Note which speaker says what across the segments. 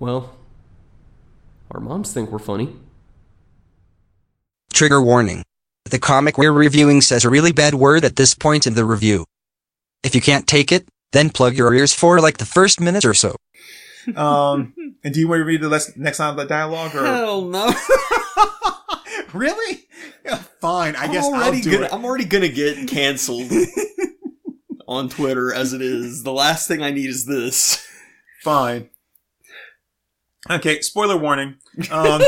Speaker 1: Well, our moms think we're funny.
Speaker 2: Trigger warning. The comic we're reviewing says a really bad word at this point in the review. If you can't take it, then plug your ears for like the first minute or so.
Speaker 3: Um, and do you want to read the les- next line of the dialogue or
Speaker 4: Hell no.
Speaker 3: really? Yeah, fine. I
Speaker 4: I'm
Speaker 3: guess I'll
Speaker 4: already
Speaker 3: do
Speaker 4: gonna,
Speaker 3: it.
Speaker 4: I'm already gonna get canceled on Twitter as it is. The last thing I need is this.
Speaker 3: Fine. Okay, spoiler warning. Um,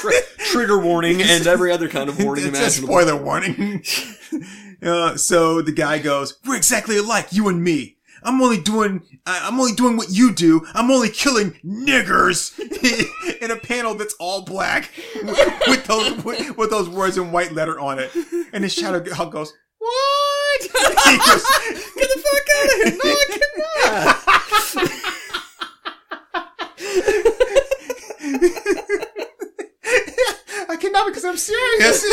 Speaker 4: Tri- trigger warning and every other kind of warning
Speaker 3: it's a
Speaker 4: imaginable.
Speaker 3: spoiler warning. uh, so the guy goes, "We're exactly alike, you and me. I'm only doing, I- I'm only doing what you do. I'm only killing niggers." in a panel that's all black with those with, with those words in white letter on it, and the Shadow Hawk goes, "What?" he goes,
Speaker 4: Get the fuck out of here! No, I cannot.
Speaker 3: I because I'm serious.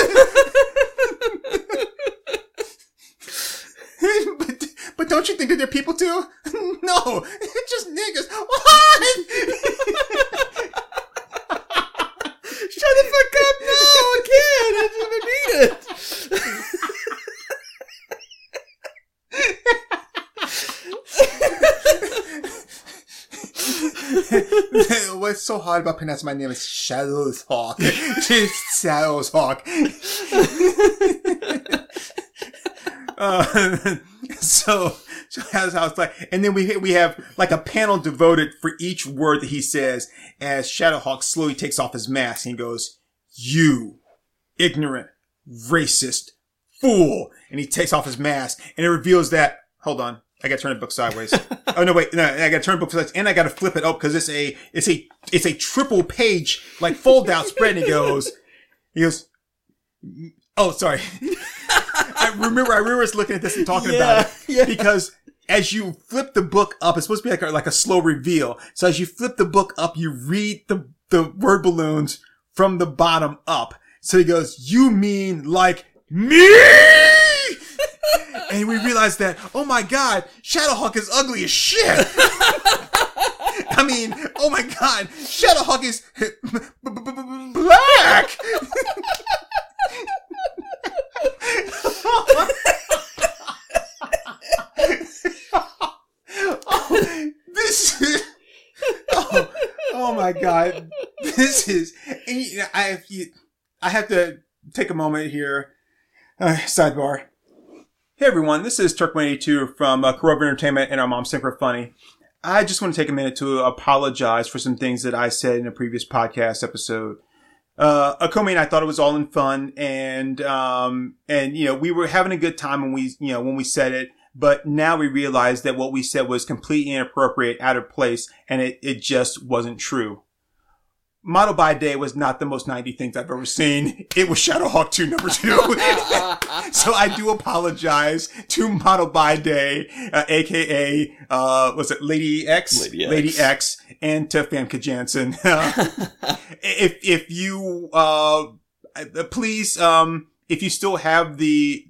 Speaker 3: but, but don't you think that they're people too? no, it's just niggas. What?
Speaker 4: Shut the fuck up! No, I can't. I didn't need it.
Speaker 3: What's so hard about pronouncing my name is Shadows Hawk. Shadows Hawk. uh, so, so that's how it's like, and then we we have like a panel devoted for each word that he says as Shadowhawk slowly takes off his mask and goes, "You, ignorant, racist, fool," and he takes off his mask and it reveals that. Hold on, I gotta turn the book sideways. oh no, wait, no, I gotta turn the book sideways, and I gotta flip it up because it's a it's a it's a triple page like fold out spread. And he goes, he goes, oh sorry. I remember I remember us looking at this and talking about it
Speaker 4: Yeah, yeah.
Speaker 3: because as you flip the book up, it's supposed to be like a, like a slow reveal. So as you flip the book up, you read the the word balloons from the bottom up. So he goes, "You mean like me?" And we realized that, oh my god, Shadowhawk is ugly as shit. I mean, oh my god, Shadowhawk is black. oh, this is. Oh, oh my god, this is. I I have to take a moment here. Uh, sidebar. Hey everyone, this is Turk182 from uh, Corrupt Entertainment and our Mom Synchro Funny. I just want to take a minute to apologize for some things that I said in a previous podcast episode. Uh, Akome and I thought it was all in fun and, um, and, you know, we were having a good time when we, you know, when we said it, but now we realize that what we said was completely inappropriate, out of place, and it, it just wasn't true. Model by Day was not the most 90 things I've ever seen. It was Shadowhawk 2 number 2. so I do apologize to Model by Day, uh, aka, uh, was it Lady X?
Speaker 4: Lady X.
Speaker 3: X, and to Famke Janssen. Uh, if, if you, uh, uh, please, um, if you still have the,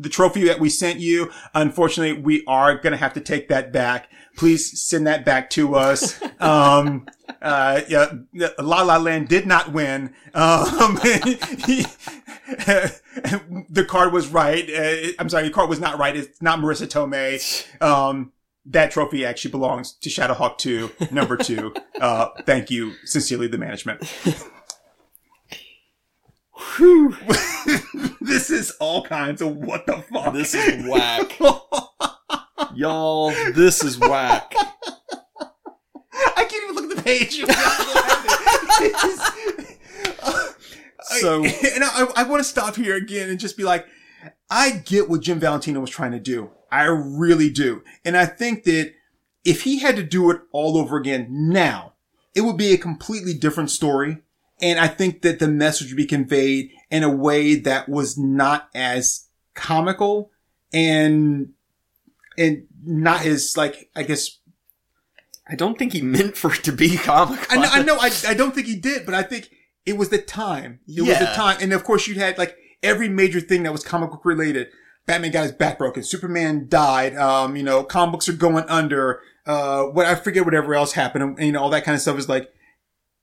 Speaker 3: the trophy that we sent you, unfortunately, we are going to have to take that back. Please send that back to us. Um, uh, yeah, La La Land did not win. Um, the card was right. Uh, I'm sorry, the card was not right. It's not Marisa Tomei. Um, that trophy actually belongs to Shadowhawk 2, number 2. Uh, thank you. Sincerely, the management. this is all kinds of what the fuck.
Speaker 4: This is whack. Y'all, this is whack.
Speaker 3: I can't even look at the page.
Speaker 4: Uh, so-
Speaker 3: and I, I want to stop here again and just be like, I get what Jim Valentino was trying to do. I really do. And I think that if he had to do it all over again now, it would be a completely different story. And I think that the message would be conveyed in a way that was not as comical and, and not as like, I guess,
Speaker 4: I don't think he meant for it to be comical.
Speaker 3: I know, I know, I, I don't think he did, but I think it was the time. It was the time. And of course you had like every major thing that was comic book related. Batman got his back broken. Superman died. Um, you know, comic books are going under. Uh, what I forget whatever else happened. And, you know, all that kind of stuff is like,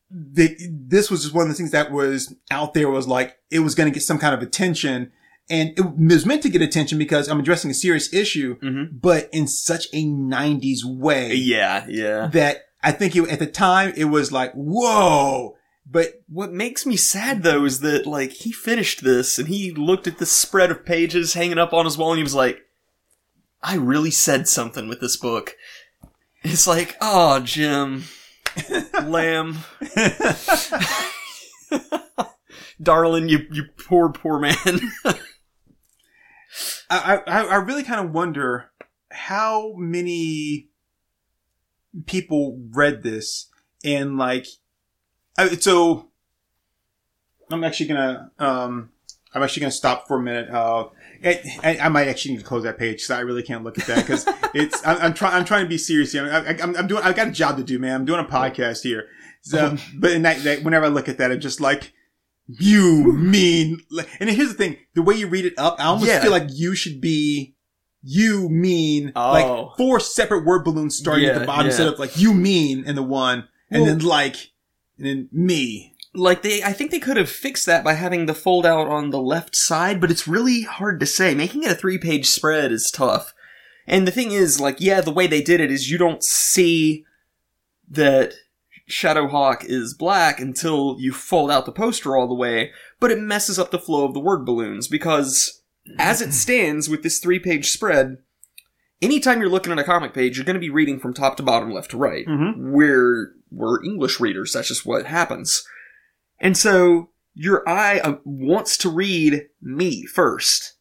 Speaker 3: they, this was just one of the things that was out there was like, it was going to get some kind of attention. And it was meant to get attention because I'm addressing a serious issue,
Speaker 4: Mhm.
Speaker 3: but in such a 90s way
Speaker 4: Yeah, yeah.
Speaker 3: that I think it, at the time it was like, whoa. But
Speaker 4: What makes me sad though is that like he finished this and he looked at the spread of pages hanging up on his wall and he was like, I really said something with this book. It's like, oh Jim, lamb, darling, you you poor poor man.
Speaker 3: I, I, I really kind of wonder how many people read this and like, so I'm actually gonna, um, I'm actually gonna stop for a minute. Uh, I, I, I might actually need to close that page because I really can't look at that because it's, I'm, I'm trying, I'm trying to be serious here. I, I, I'm, I'm doing, I've got a job to do, man. I'm doing a podcast here. So, but in that, that, whenever I look at that, I'm just like, you mean, and here's the thing, the way you read it up, I almost
Speaker 4: Yeah.
Speaker 3: feel like you should be, you mean,
Speaker 4: Oh.
Speaker 3: like four separate word balloons starting at the bottom
Speaker 4: yeah.
Speaker 3: instead of like you mean in the one, and
Speaker 4: Well-
Speaker 3: then like, and then me.
Speaker 4: Like they I think they could have fixed that by having the fold out on the left side, but it's really hard to say. Making it a three page spread is tough. And the thing is, like, yeah, the way they did it is you don't see that Shadowhawk is black until you fold out the poster all the way, but it messes up the flow of the word balloons because as it stands with this three page spread, anytime you're looking at a comic page, you're going to be reading from top to bottom, left to right.
Speaker 3: Mm-hmm.
Speaker 4: We're we're English readers. That's just what happens. And so your eye uh, wants to read me first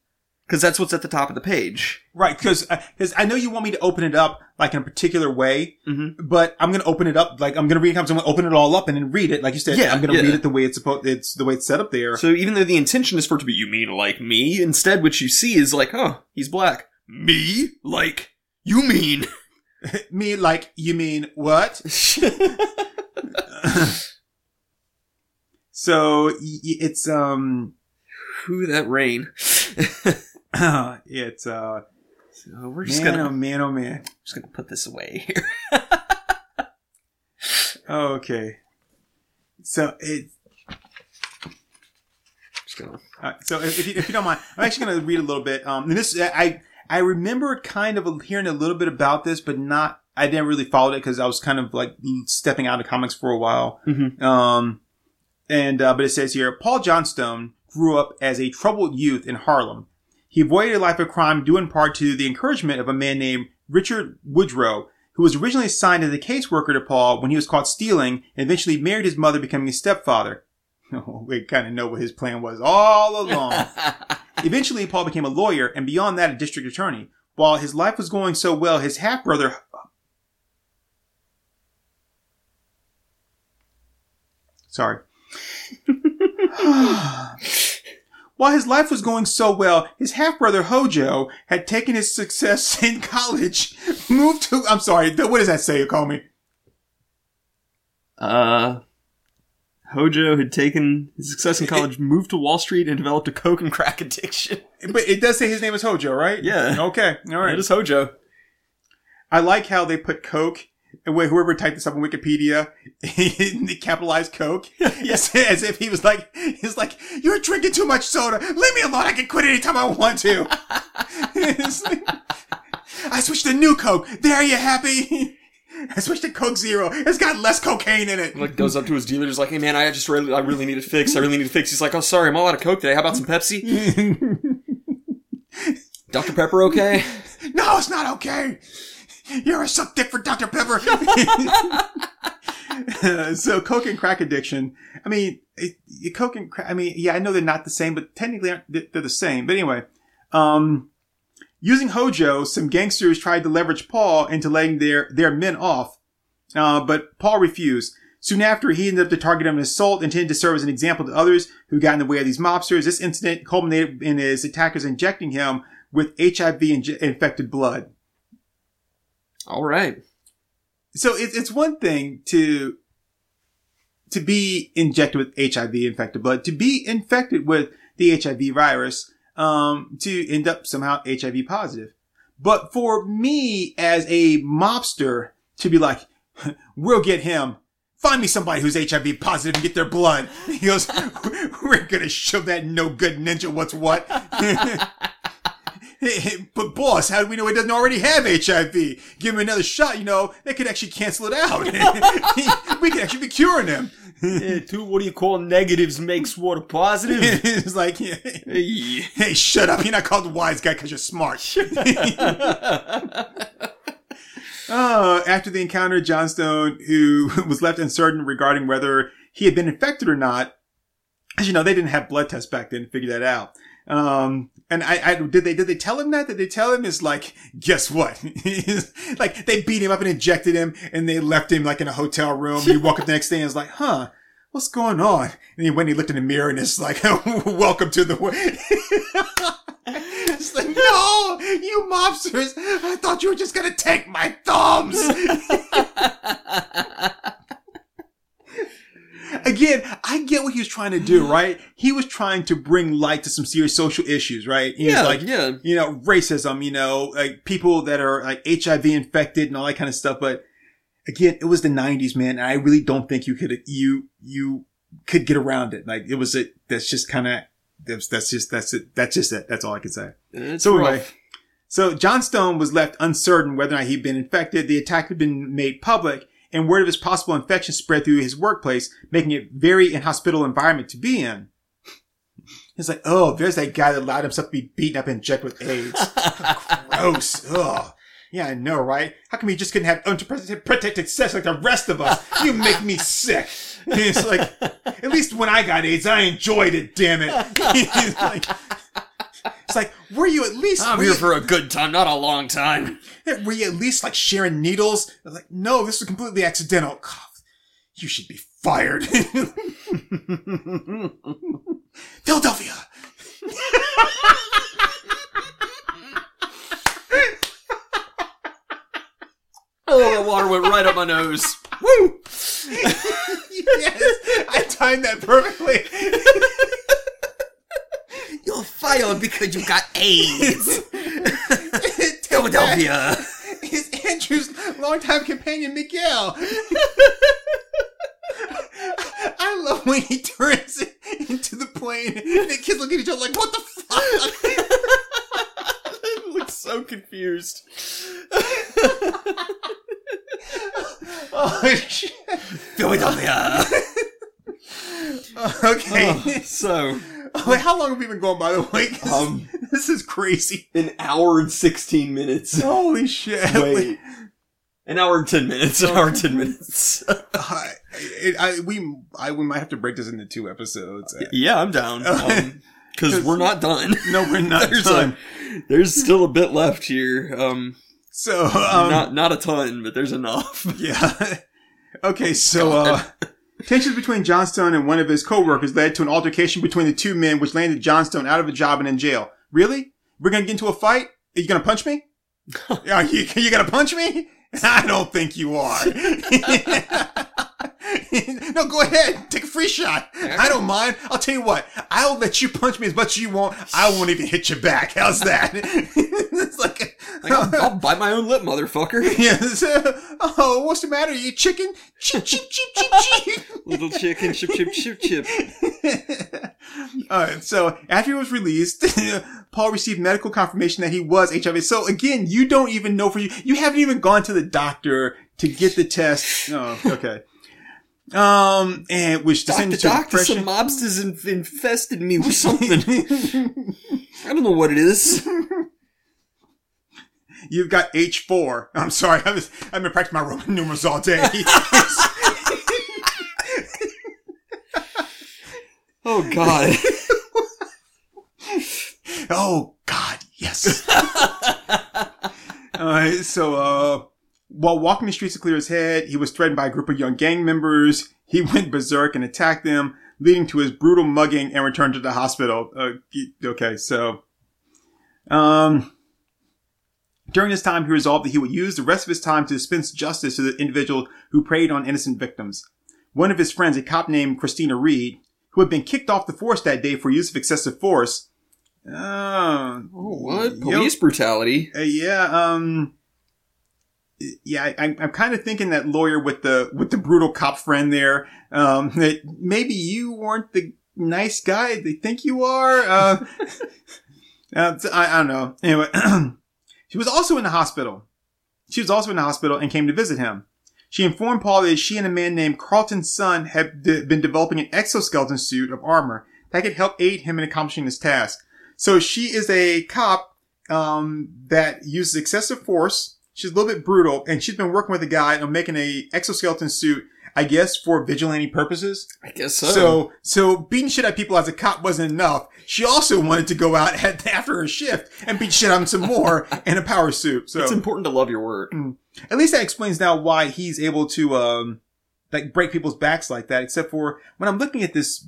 Speaker 4: because that's what's at the top of the page.
Speaker 3: Right, because because I know you want me to open it up like in a particular way,
Speaker 4: Mhm.
Speaker 3: but I'm gonna open it up like I'm gonna read it. I'm gonna open it all up and then read it, like you said.
Speaker 4: Yeah,
Speaker 3: I'm gonna
Speaker 4: yeah.
Speaker 3: read it the way it's supposed. It's the way it's set up there.
Speaker 4: So even though the intention is for it to be you mean like me, instead what you see is like, oh, he's black. Me like you mean.
Speaker 3: me like you mean what? so it's um
Speaker 4: Who that rain?
Speaker 3: it's uh
Speaker 4: So we're just
Speaker 3: man
Speaker 4: gonna
Speaker 3: oh man oh man.
Speaker 4: just gonna put this away here.
Speaker 3: Okay. So it
Speaker 4: Just gonna
Speaker 3: Uh, so if, if, you, if you don't mind, I'm actually to read a little bit. Um, and this I I remember kind of hearing a little bit about this, but not. I didn't really follow it because I was kind of like stepping out of comics for a while.
Speaker 4: Mhm.
Speaker 3: Um, and uh, but it says here, Paul Johnstone grew up as a troubled youth in Harlem. He avoided a life of crime due in part to the encouragement of a man named Richard Woodrow, who was originally assigned as a caseworker to Paul when he was caught stealing and eventually married his mother, becoming his stepfather. we kind of know what his plan was all along. Eventually, Paul became a lawyer and beyond that, a district attorney. While his life was going so well, his half brother. Sorry. While his life was going so well, his half brother Hojo had taken his success in college, moved to. I'm sorry, what does that say? You call me?
Speaker 4: Uh, Hojo had taken his success in college, moved to Wall Street, and developed a coke and crack addiction.
Speaker 3: But it does say his name is Hojo, right?
Speaker 4: Yeah.
Speaker 3: Okay. All right.
Speaker 4: It is Hojo.
Speaker 3: I like how they put Coke, and whoever typed this up on Wikipedia, they capitalized Coke. Yes, as if he was like, he's like, you're drinking too much soda. Leave me alone. I can quit anytime I want to. Like, I switched to new Coke. There, you happy? I switched to Coke Zero. It's got less cocaine in it.
Speaker 4: Like goes up to his dealer, is like, "Hey man, I just really, I really need it fix. I really need it fix." He's like, "Oh, sorry, I'm all out of coke today. How about some Pepsi? Dr Pepper, okay?"
Speaker 3: No, it's not okay. You're a suck dick for Dr. Pepper. so coke and crack addiction. I mean, it, it- coke and crack. I mean, yeah, I know they're not the same, but technically they're the same. But anyway, um, using Hojo, some gangsters tried to leverage Paul into letting their their men off, uh, but Paul refused. Soon after, he ended up the target of an assault intended to serve as an example to others who got in the way of these mobsters. This incident culminated in his attackers injecting him with HIV inje- infected blood.
Speaker 4: All right.
Speaker 3: So it's it's one thing to to be injected with HIV infected blood, to be infected with the HIV virus. um, to end up somehow HIV positive. But for me as a mobster to be like, we'll get him. Find me somebody who's HIV positive and get their blood. He goes, we're gonna show that no good ninja what's what. but boss, how do we know he doesn't already have HIV? Give him another shot, you know, they could actually cancel it out. we could actually be curing him.
Speaker 4: Yeah, two, what do you call negatives makes water positive?
Speaker 3: it's like,
Speaker 4: Hey.
Speaker 3: hey, shut up. You're not called the wise guy because you're smart. Uh, after the encounter, Johnstone, who was left uncertain regarding whether he had been infected or not, as you know, they didn't have blood tests back then to figure that out. Um, and I, I, did they, did they tell him that? Did they tell him? It's like, guess what? like, they beat him up and injected him and they left him like in a hotel room. You walk up the next day and it's like, huh, what's going on? And he went and he looked in the mirror and it's like, welcome to the it's like, no, you mobsters. I thought you were just to take my thumbs. Again, I get what he was trying to do, mm-hmm. right? He was trying to bring light to some serious social issues, right? He
Speaker 4: Yeah,
Speaker 3: like,
Speaker 4: yeah.
Speaker 3: you know, racism, you know, like people that are like HIV infected and all that kind of stuff. But again, it was the nineties, man. And I really don't think you could, you, you could get around it. Like it was a, that's just kind of, that's, that's just, that's it. That's just it. That's all I can say.
Speaker 4: It's
Speaker 3: So
Speaker 4: rough.
Speaker 3: anyway, so Johnstone was left uncertain whether or not he'd been infected. The attack had been made public, and word of his possible infection spread through his workplace, making it very inhospitable environment to be in. He's like, oh, there's that guy that allowed himself to be beaten up and injected with AIDS. Gross. Ugh. Yeah, I know, right? How come he just couldn't have unprotected sex like the rest of us? You make me sick. And it's like, at least when I got AIDS, I enjoyed it, damn it. like, it's like, were you at least
Speaker 4: I'm here for a good time, not a long time.
Speaker 3: were you at least like sharing needles? Like, no, this was completely accidental. God, you should be fired. Philadelphia.
Speaker 4: Oh, the water went right up my nose. Woo!
Speaker 3: yes, I timed that perfectly.
Speaker 4: You're fired because you got AIDS. Philadelphia.
Speaker 3: Is Andrew's longtime companion Miguel. I love when he turns into the plane and the kids look at each other like, what the fuck?
Speaker 4: looks so confused.
Speaker 3: oh, shit.
Speaker 4: Philadelphia.
Speaker 3: Okay.
Speaker 4: so,
Speaker 3: Wait, how long have we been going, by the way?
Speaker 4: Um,
Speaker 3: this is crazy.
Speaker 4: an hour and 16 minutes.
Speaker 3: Holy shit.
Speaker 4: Wait. An hour and 10 minutes. An hour and 10 minutes.
Speaker 3: I, it, I, we, I, we might have to break this into two episodes.
Speaker 4: yeah, I'm down. Um, Because we're not done.
Speaker 3: No, we're not
Speaker 4: there's,
Speaker 3: done.
Speaker 4: A, there's still a bit left here. Um,
Speaker 3: So, um,
Speaker 4: not not a ton, but there's enough.
Speaker 3: Yeah. okay, so uh, tensions between Johnstone and one of his co-workers led to an altercation between the two men, which landed Johnstone out of a job and in jail. Really? We're gonna get into a fight? Are you gonna punch me? Are you, you gonna punch me? I don't think you are. no, go ahead. Take a free shot. I don't mind. I'll tell you what. I'll let you punch me as much as you want. I won't even hit you back. How's that? it's like,
Speaker 4: Like, I'll, I'll bite my own lip, motherfucker.
Speaker 3: Yes. oh, what's the matter? You chicken? Chip, chip, chip, chip, chip.
Speaker 4: Little chicken, chip, chip, chip, chip.
Speaker 3: All right. So after he was released, Paul received medical confirmation that he was HIV. So again, you don't even know for you. You haven't even gone to the doctor to get the test. Oh, okay. Um, and which descended to
Speaker 4: doctor, some mobsters inf- infested me with something. I don't know what it is.
Speaker 3: You've got H4. I'm sorry. I was, I've been practicing my Roman numerals all day.
Speaker 4: Oh God.
Speaker 3: Oh God, yes. Alright, so uh while walking the streets to clear his head, he was threatened by a group of young gang members. He went berserk and attacked them, leading to his brutal mugging and return to the hospital. Uh, okay, so um during this time, he resolved that he would use the rest of his time to dispense justice to the individual who preyed on innocent victims. One of his friends, a cop named Christina Reed, who had been kicked off the force that day for use of excessive force, Oh,
Speaker 4: Oh, what?
Speaker 3: Yep.
Speaker 4: Police brutality.
Speaker 3: Uh, yeah, um, yeah, I, I'm- I'm kind of thinking that lawyer with the with the brutal cop friend there. Um, that maybe you weren't the nice guy they think you are. Uh, uh, I, I don't know. Anyway, she was also in the hospital. She was also in the hospital and came to visit him. She informed Paul that she and a man named Carlton Sun had de- been developing an exoskeleton suit of armor that could help aid him in accomplishing this task. So she is a cop um, that uses excessive force. She's a little bit brutal, and she's been working with a guy on making a exoskeleton suit, I guess, for vigilante purposes.
Speaker 4: I guess so.
Speaker 3: So, so beating shit at people as a cop wasn't enough. She also wanted to go out at, after her shift and beat shit on some more in a power suit. So
Speaker 4: it's important to love your work.
Speaker 3: at least that explains now why he's able to um like break people's backs like that. Except for when I'm looking at this,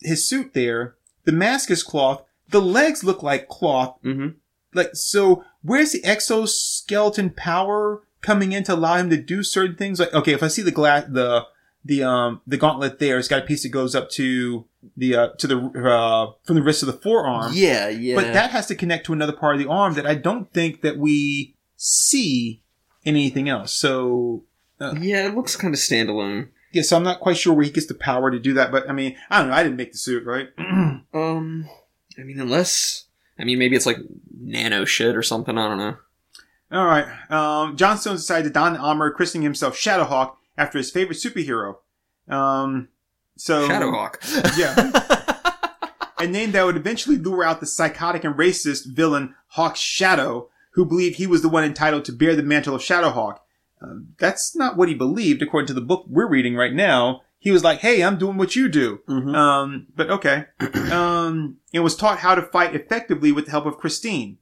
Speaker 3: his suit there, the mask is cloth. The legs look like cloth.
Speaker 4: Mm-hmm.
Speaker 3: Like so, where's the exoskeleton power coming in to allow him to do certain things? Like okay, if I see the glass, the the um the gauntlet there, it's got a piece that goes up to the uh to the uh from the wrist to the forearm.
Speaker 4: Yeah, yeah.
Speaker 3: But that has to connect to another part of the arm that I don't think that we see in anything else. So
Speaker 4: yeah, it looks kind of standalone.
Speaker 3: yeah, so I'm not quite sure where he gets the power to do that. But I mean, I don't know. I didn't make the suit, right?
Speaker 4: Um, I mean, unless I mean, maybe it's like nano shit or something. I don't know.
Speaker 3: All right. Um, Johnstone decided to don the armor, christening himself Shadowhawk after his favorite superhero. Um, so
Speaker 4: Shadowhawk.
Speaker 3: Yeah. a name that would eventually lure out the psychotic and racist villain Hawk Shadow, who believed he was the one entitled to bear the mantle of Shadowhawk. Um, that's not what he believed, according to the book we're reading right now. He was like, "Hey, I'm doing what you do."
Speaker 4: Mhm.
Speaker 3: Um, but okay. um, and was taught how to fight effectively with the help of Christine,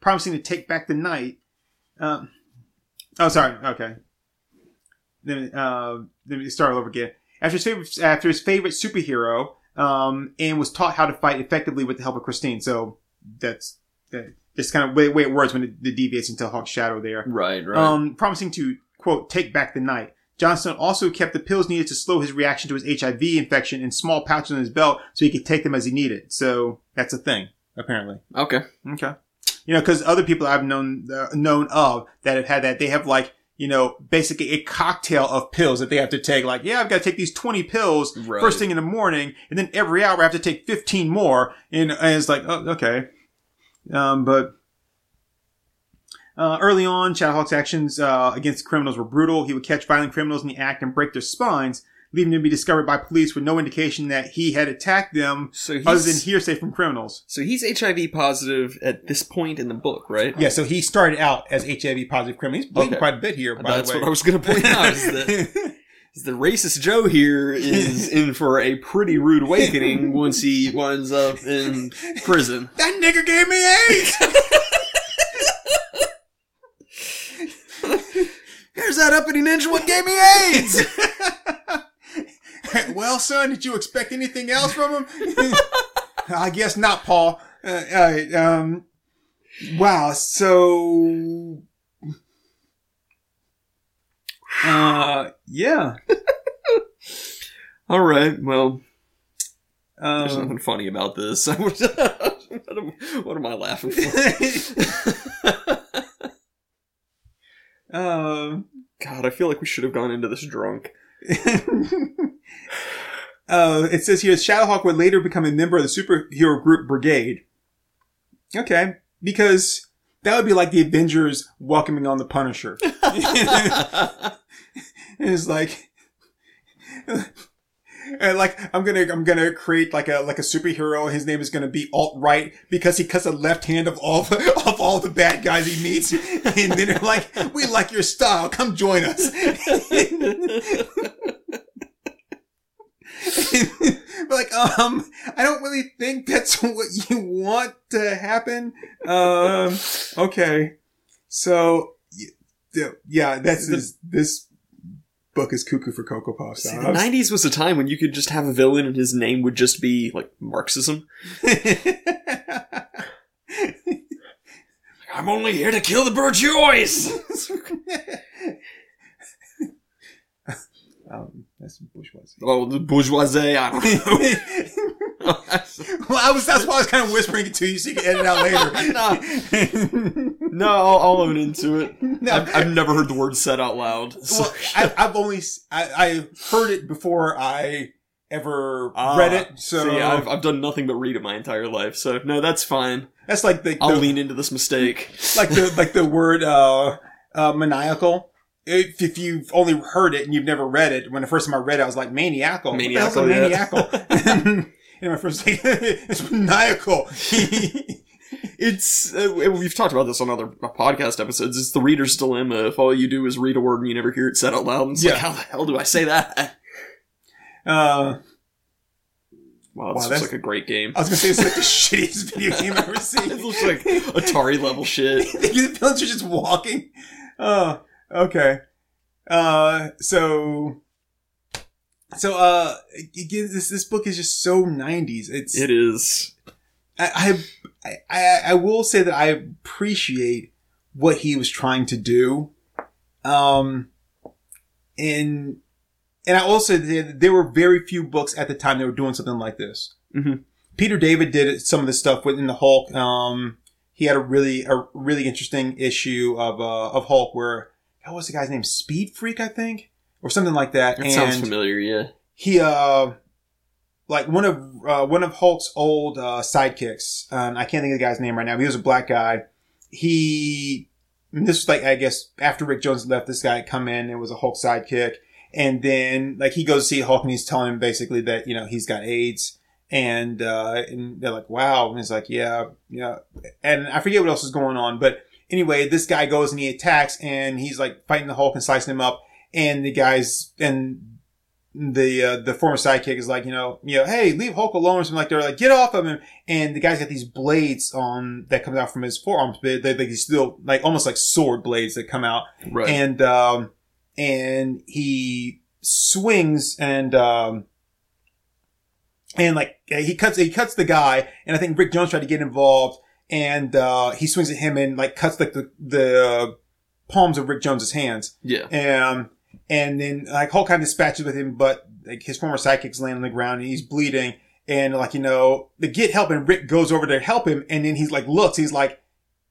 Speaker 3: promising to take back the night. Um, oh, sorry. Okay. Then, uh, let me start all over again. After his favorite, after his favorite superhero, um, and was taught how to fight effectively with the help of Christine. So that's that, just kind of way, way it works when it, it deviates into Hawk Shadow there.
Speaker 4: right, right.
Speaker 3: Um, promising to quote take back the night. Johnstone also kept the pills needed to slow his reaction to his HIV infection in small pouches on his belt so he could take them as he needed. So that's a thing, apparently.
Speaker 4: okay.
Speaker 3: Okay. You know, because other people I've known uh, known of that have had that, they have like you know basically a cocktail of pills that they have to take. Like, yeah, I've got to take these twenty pills
Speaker 4: Right.
Speaker 3: first thing in the morning, and then every hour I have to take fifteen more. And, and it's like, oh, okay. Um, but uh, early on, Shadowhawk's actions uh, against criminals were brutal. He would catch violent criminals in the act and break their spines, leaving them to be discovered by police with no indication that he had attacked them,
Speaker 4: So he's
Speaker 3: other than hearsay from criminals.
Speaker 4: so he's HIV positive at this point in the book, right?
Speaker 3: Yeah, so he started out as HIV positive criminal. He's bleeding
Speaker 4: Okay.
Speaker 3: quite a bit here, by
Speaker 4: That's
Speaker 3: the way.
Speaker 4: what I was going to point out. Is that, the racist Joe here is in for a pretty rude awakening once he winds up in prison.
Speaker 3: that nigga gave me AIDS!
Speaker 4: Here's that uppity ninja what gave me AIDS.
Speaker 3: Well, son, did you expect anything else from him? I guess not, Paul. Uh, all right, um, wow, so... Uh, yeah.
Speaker 4: All right. Well, there's
Speaker 3: Um,
Speaker 4: nothing funny about this. what, am, what am I laughing for?
Speaker 3: um,
Speaker 4: God, I feel like we should have gone into this drunk.
Speaker 3: uh, it says here Shadowhawk would later become a member of the superhero group Brigade. Okay, because that would be like the Avengers welcoming on the Punisher. it's like, and like I'm gonna I'm gonna create like a like a superhero. His name is gonna be Alt Right because he cuts the left hand of all of all the bad guys he meets, and then they're like, "We like your style. Come join us." but like, um, I don't really think that's what you want to happen. Um, okay, so yeah, yeah, that's this, this book is cuckoo for cocoa puffs.
Speaker 4: See, the 90s was a time when you could just have a villain and his name would just be, like, Marxism. I'm only here to kill the bourgeois!
Speaker 3: um, that's bourgeoisie.
Speaker 4: oh, the bourgeoisie, I don't know.
Speaker 3: Well, I was that's why I was kind of whispering it to you so you can edit it out later.
Speaker 4: no, I'll, I'll own into it.
Speaker 3: No.
Speaker 4: I've, I've never heard the word said out loud. so-
Speaker 3: well, I, I've only I, I heard it before I ever
Speaker 4: Ah,
Speaker 3: read it, so
Speaker 4: See, I've, I've done nothing but read it my entire life, so no, that's fine.
Speaker 3: that's like the,
Speaker 4: I'll
Speaker 3: the
Speaker 4: lean into this mistake.
Speaker 3: like the like the word uh, uh, maniacal. If, if you've only heard it and you've never read it, when the first time I read it, I was like maniacal. What the hell's a
Speaker 4: Maniacal,
Speaker 3: maniacal. And my first like it's maniacal.
Speaker 4: It's uh, we've talked about this on other podcast episodes. It's the reader's dilemma. If all you do is read a word and you never hear it said out loud, it's
Speaker 3: Yeah.
Speaker 4: like, how the hell do I say that?
Speaker 3: uh,
Speaker 4: Wow, this
Speaker 3: Wow,
Speaker 4: looks like a great game.
Speaker 3: I was gonna say it's like the shittiest video game I've ever seen.
Speaker 4: It looks like Atari level shit.
Speaker 3: the villains are just walking. Oh, okay. Uh, so, so, uh, again, this, this book is just so 90s. It's,
Speaker 4: It is.
Speaker 3: I, I, I, I will say that I appreciate what he was trying to do. Um, and, and I also, there, there were very few books at the time that were doing something like this.
Speaker 4: Mhm.
Speaker 3: Peter David did some of the stuff within the Hulk. Um, he had a really, a really interesting issue of, uh, of Hulk where, what was the guy's name? Speed Freak, I think? Or something like that.
Speaker 4: That sounds familiar. Yeah.
Speaker 3: he uh like one of uh, one of Hulk's old uh, sidekicks. Um, I can't think of the guy's name right now. He was a black guy. He and this was like I guess after Rick Jones left, this guy come in and was a Hulk sidekick. And then like he goes to see Hulk and he's telling him basically that you know he's got AIDS. And uh, and they're like, wow. And he's like, yeah, yeah. And I forget what else is going on, but anyway, this guy goes and he attacks and he's like fighting the Hulk and slicing him up. And the guys and the uh, the former sidekick is like, you know, you know, hey, leave Hulk alone or something like. They're like, get off of him. And the guy's got these blades on that comes out from his forearms, but they they still like almost like sword blades that come out.
Speaker 4: Right.
Speaker 3: And um and he swings and um and like he cuts he cuts the guy, and I think Rick Jones tried to get involved, and uh he swings at him and like cuts like the the uh, palms of Rick Jones's hands.
Speaker 4: yeah.
Speaker 3: Um, and then like Hulk kind of dispatches with him, but like his former sidekick's laying on the ground and he's bleeding. And like, you know, to get help and Rick goes over to help him. And then he's like, looks, he's like,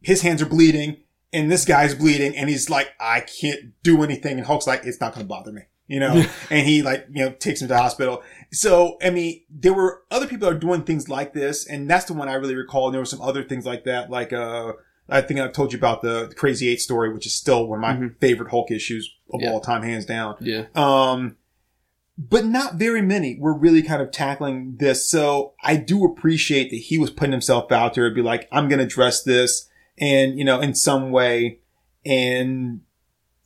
Speaker 3: his hands are bleeding and this guy's bleeding. And he's like, I can't do anything. And Hulk's like, it's not going to bother me, you know? and he like, you know, takes him to the hospital. So, I mean, there were other people that are doing things like this. And that's the one I really recall. And there were some other things like that, like, uh, I think I've told you about the, the Crazy Eight story, which is still one of my
Speaker 4: Mhm.
Speaker 3: favorite Hulk issues of
Speaker 4: Yeah.
Speaker 3: all time, hands down.
Speaker 4: Yeah.
Speaker 3: Um, but not very many were really kind of tackling this. So I do appreciate that he was putting himself out there to be like, I'm going to address this and, you know, in some way and,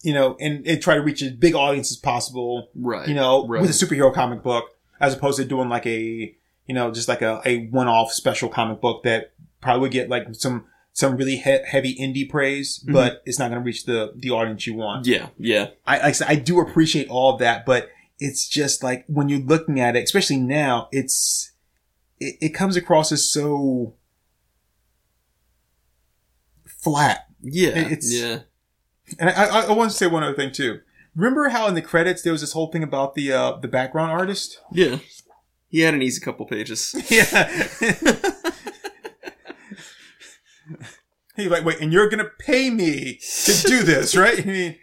Speaker 3: you know, and, and try to reach as big audience as possible,
Speaker 4: Right.
Speaker 3: you know,
Speaker 4: right.
Speaker 3: with a superhero comic book as opposed to doing like a, you know, just like a, a one-off special comic book that probably would get like some, some really he- heavy indie praise,
Speaker 4: Mhm.
Speaker 3: but it's not going to reach the, the audience you want.
Speaker 4: Yeah. Yeah.
Speaker 3: I, like I said, I do appreciate all of that, but it's just like when you're looking at it, especially now, it's, it, it comes across as so flat.
Speaker 4: Yeah.
Speaker 3: It's-
Speaker 4: yeah.
Speaker 3: And I, I, I want to say one other thing too. Remember how in the credits there was this whole thing about the, uh, the background artist?
Speaker 4: Yeah. He had an easy couple pages.
Speaker 3: Yeah. He's like, wait, and you're gonna pay me to do this, right? I mean,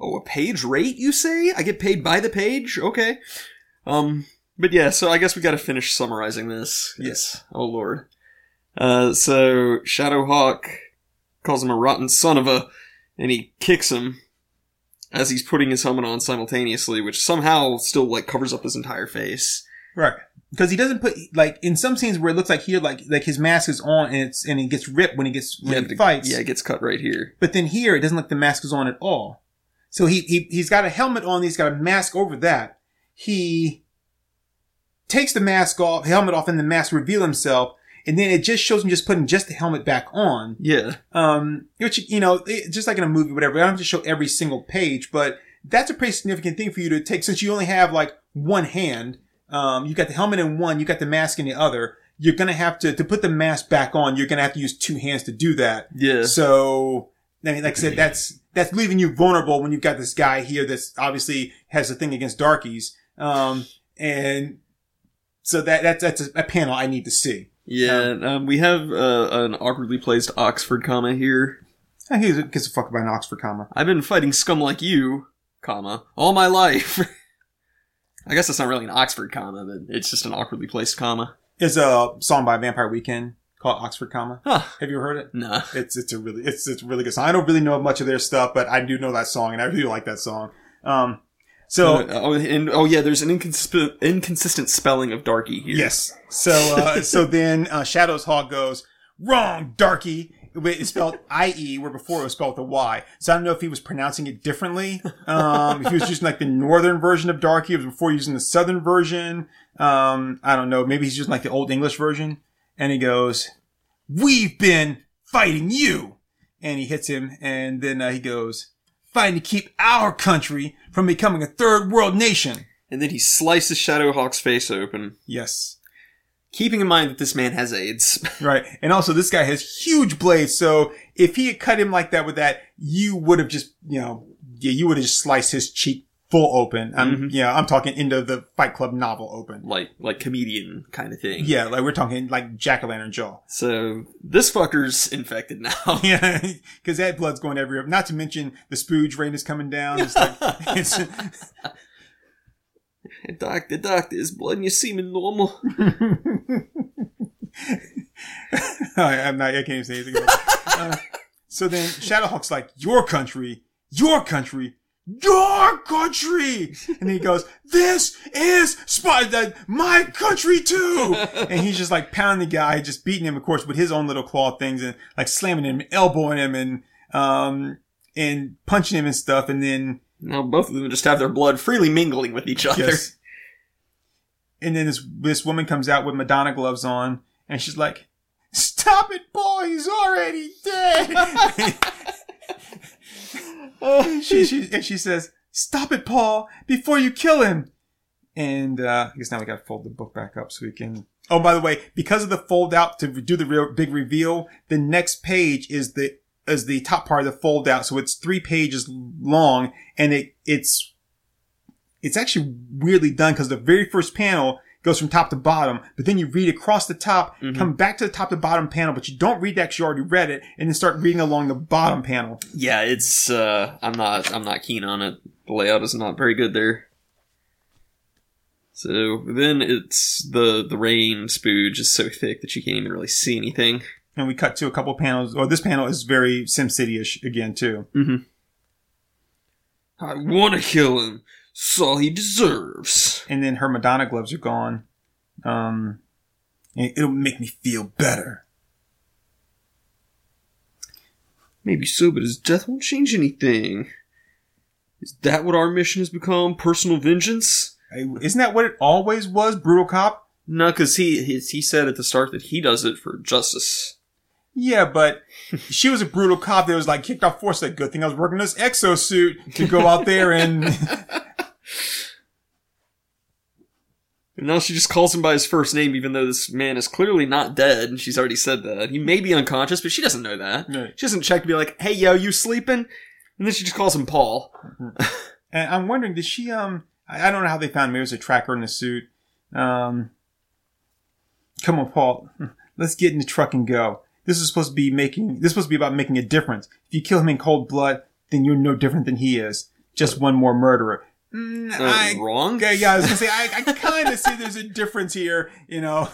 Speaker 4: Oh, a page rate, you say? I get paid by the page? Okay. Um, but yeah, so I guess we gotta finish summarizing this.
Speaker 3: Yes.
Speaker 4: Oh lord. Uh, so Shadowhawk calls him a rotten son of a, and he kicks him as he's putting his helmet on simultaneously, which somehow still like covers up his entire face.
Speaker 3: Right. Because he doesn't put like in some scenes where it looks like here like like his mask is on and it's and it gets ripped when he gets when he
Speaker 4: the-
Speaker 3: fights.
Speaker 4: Yeah, it gets cut right here.
Speaker 3: But then here it doesn't look the mask is on at all. So he he he's got a helmet on, he's got a mask over that. He takes the mask off, helmet off, and the mask reveal himself, and then it just shows him just putting just the helmet back on.
Speaker 4: Yeah.
Speaker 3: Um, which you know, it- just like in a movie, whatever. I don't have to show every single page, but that's a pretty significant thing for you to take since you only have like one hand. Um, you got the helmet in one, you got the mask in the other. You're gonna have to to put the mask back on. You're gonna have to use two hands to do that.
Speaker 4: Yeah.
Speaker 3: So, I mean, like I said, that's that's leaving you vulnerable when you've got this guy here that's obviously has a thing against darkies. Um, and so that that's that's a, panel I need to see.
Speaker 4: Yeah, um, we have uh, an awkwardly placed Oxford comma here.
Speaker 3: He gives a fuck about an Oxford comma.
Speaker 4: I've been fighting scum like you, comma, all my life. I guess it's not really an Oxford comma, but it's just an awkwardly placed comma.
Speaker 3: It's a song by Vampire Weekend called Oxford comma.
Speaker 4: Huh.
Speaker 3: Have you heard it?
Speaker 4: No.
Speaker 3: It's it's a really it's it's a really good song. I don't really know much of their stuff, but I do know that song, and I really like that song. Um, so
Speaker 4: Uh, oh, and, oh yeah, there's an inconsistent, inconsistent spelling of darky here.
Speaker 3: yes, so uh, so then uh, Shadows Hawk goes wrong, Darky. It's spelled I E, where before it was spelled with a Y. So I don't know if he was pronouncing it differently. Um, if he was using like the northern version of Darky, it was before using the southern version. Um, I don't know. Maybe he's using like the old English version. And he goes, "We've been fighting you," and he hits him, and then uh, he goes, "Fighting to keep our country from becoming a third world nation."
Speaker 4: And then he slices Shadowhawk's face open,
Speaker 3: Yes.
Speaker 4: Keeping in mind that this man has AIDS.
Speaker 3: Right. And also this guy has huge blades. So if he had cut him like that with that, you would have just, you know, yeah, you would have just sliced his cheek full open. I'm,
Speaker 4: Mhm.
Speaker 3: yeah, I'm talking into the Fight Club novel open.
Speaker 4: like, like comedian kind of thing.
Speaker 3: Yeah, like we're talking like Jack-o'-lantern jaw.
Speaker 4: So, this fucker's infected now.
Speaker 3: Yeah, because that blood's going everywhere. Not to mention the spooge rain is coming down. It's like, it's,
Speaker 4: doctor, doctor, is blood in your semen normal?
Speaker 3: I, I'm not, I can't even say anything about. Uh, so then Shadowhawk's like, your country, your country, your country. And he goes, this is Sp- that my country too. And he's just like pounding the guy, just beating him, of course, with his own little claw things and like slamming him, elbowing him and, um, and punching him and stuff. And then,
Speaker 4: Now both of them just have their blood freely mingling with each other.
Speaker 3: yes. And then this, this woman comes out with Madonna gloves on and she's like, stop it, boy. He's already dead. she, she, and she says, "Stop it, Paul, before you kill him." And uh, I guess now we got to fold the book back up so we can. Oh, by the way, because of the fold out to do the real big reveal, the next page is the is the top part of the fold out, so it's three pages long, and it it's it's actually weirdly done because the very first panel goes from top to bottom, but then you read across the top, come back to the top to bottom panel, but you don't read that because you already read it, and then start reading along the bottom panel.
Speaker 4: Yeah, it's uh I'm not I'm not keen on it. The layout is not very good there. So then it's the the rain spooge is so thick that you can't even really see anything.
Speaker 3: And we cut to a couple panels. Or this panel is very SimCity-ish again too.
Speaker 4: I wanna kill him. It's all he deserves.
Speaker 3: And then her Madonna gloves are gone. Um, it'll make me feel better.
Speaker 4: Maybe so, but his death won't change anything. Is that what our mission has become? Personal vengeance?
Speaker 3: Isn't that what it always was, brutal cop?
Speaker 4: No, because he, he he said at the start that he does it for justice.
Speaker 3: Yeah, but she was a brutal cop that was like kicked off force. Like, good thing I was working this exosuit to go out there and
Speaker 4: And now she just calls him by his first name, even though this man is clearly not dead, and she's already said that. He may be unconscious, but she doesn't know that.
Speaker 3: Right.
Speaker 4: She doesn't check to be like, hey, yo, you sleeping? And then she just calls him Paul.
Speaker 3: And I'm wondering, did she, um, I I don't know how they found maybe it was a tracker in the suit. Um, come on, Paul, let's get in the truck and go. This is supposed to be making, this is supposed to be about making a difference. If you kill him in cold blood, then you're no different than he is. Just one more murderer. Mm,
Speaker 4: Uh,
Speaker 3: I,
Speaker 4: wrong?
Speaker 3: okay, yeah, I was gonna say, I, I kind of see there's a difference here, you know.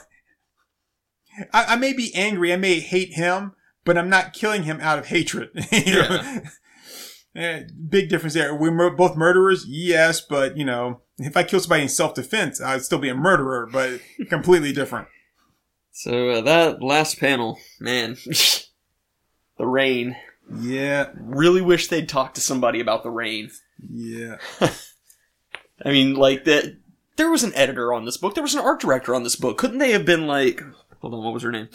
Speaker 3: I, I may be angry, I may hate him, but I'm not killing him out of hatred. you know?
Speaker 4: Yeah.
Speaker 3: Eh, big difference there. We're mur- both murderers, yes, but you know, if I kill somebody in self-defense, I'd still be a murderer, but completely different.
Speaker 4: So uh, that last panel, man, the rain.
Speaker 3: Yeah,
Speaker 4: Really wish they'd talk to somebody about the rain.
Speaker 3: yeah.
Speaker 4: I mean, like that. There was an editor on this book. There was an art director on this book. Couldn't they have been like, hold on, what was her name?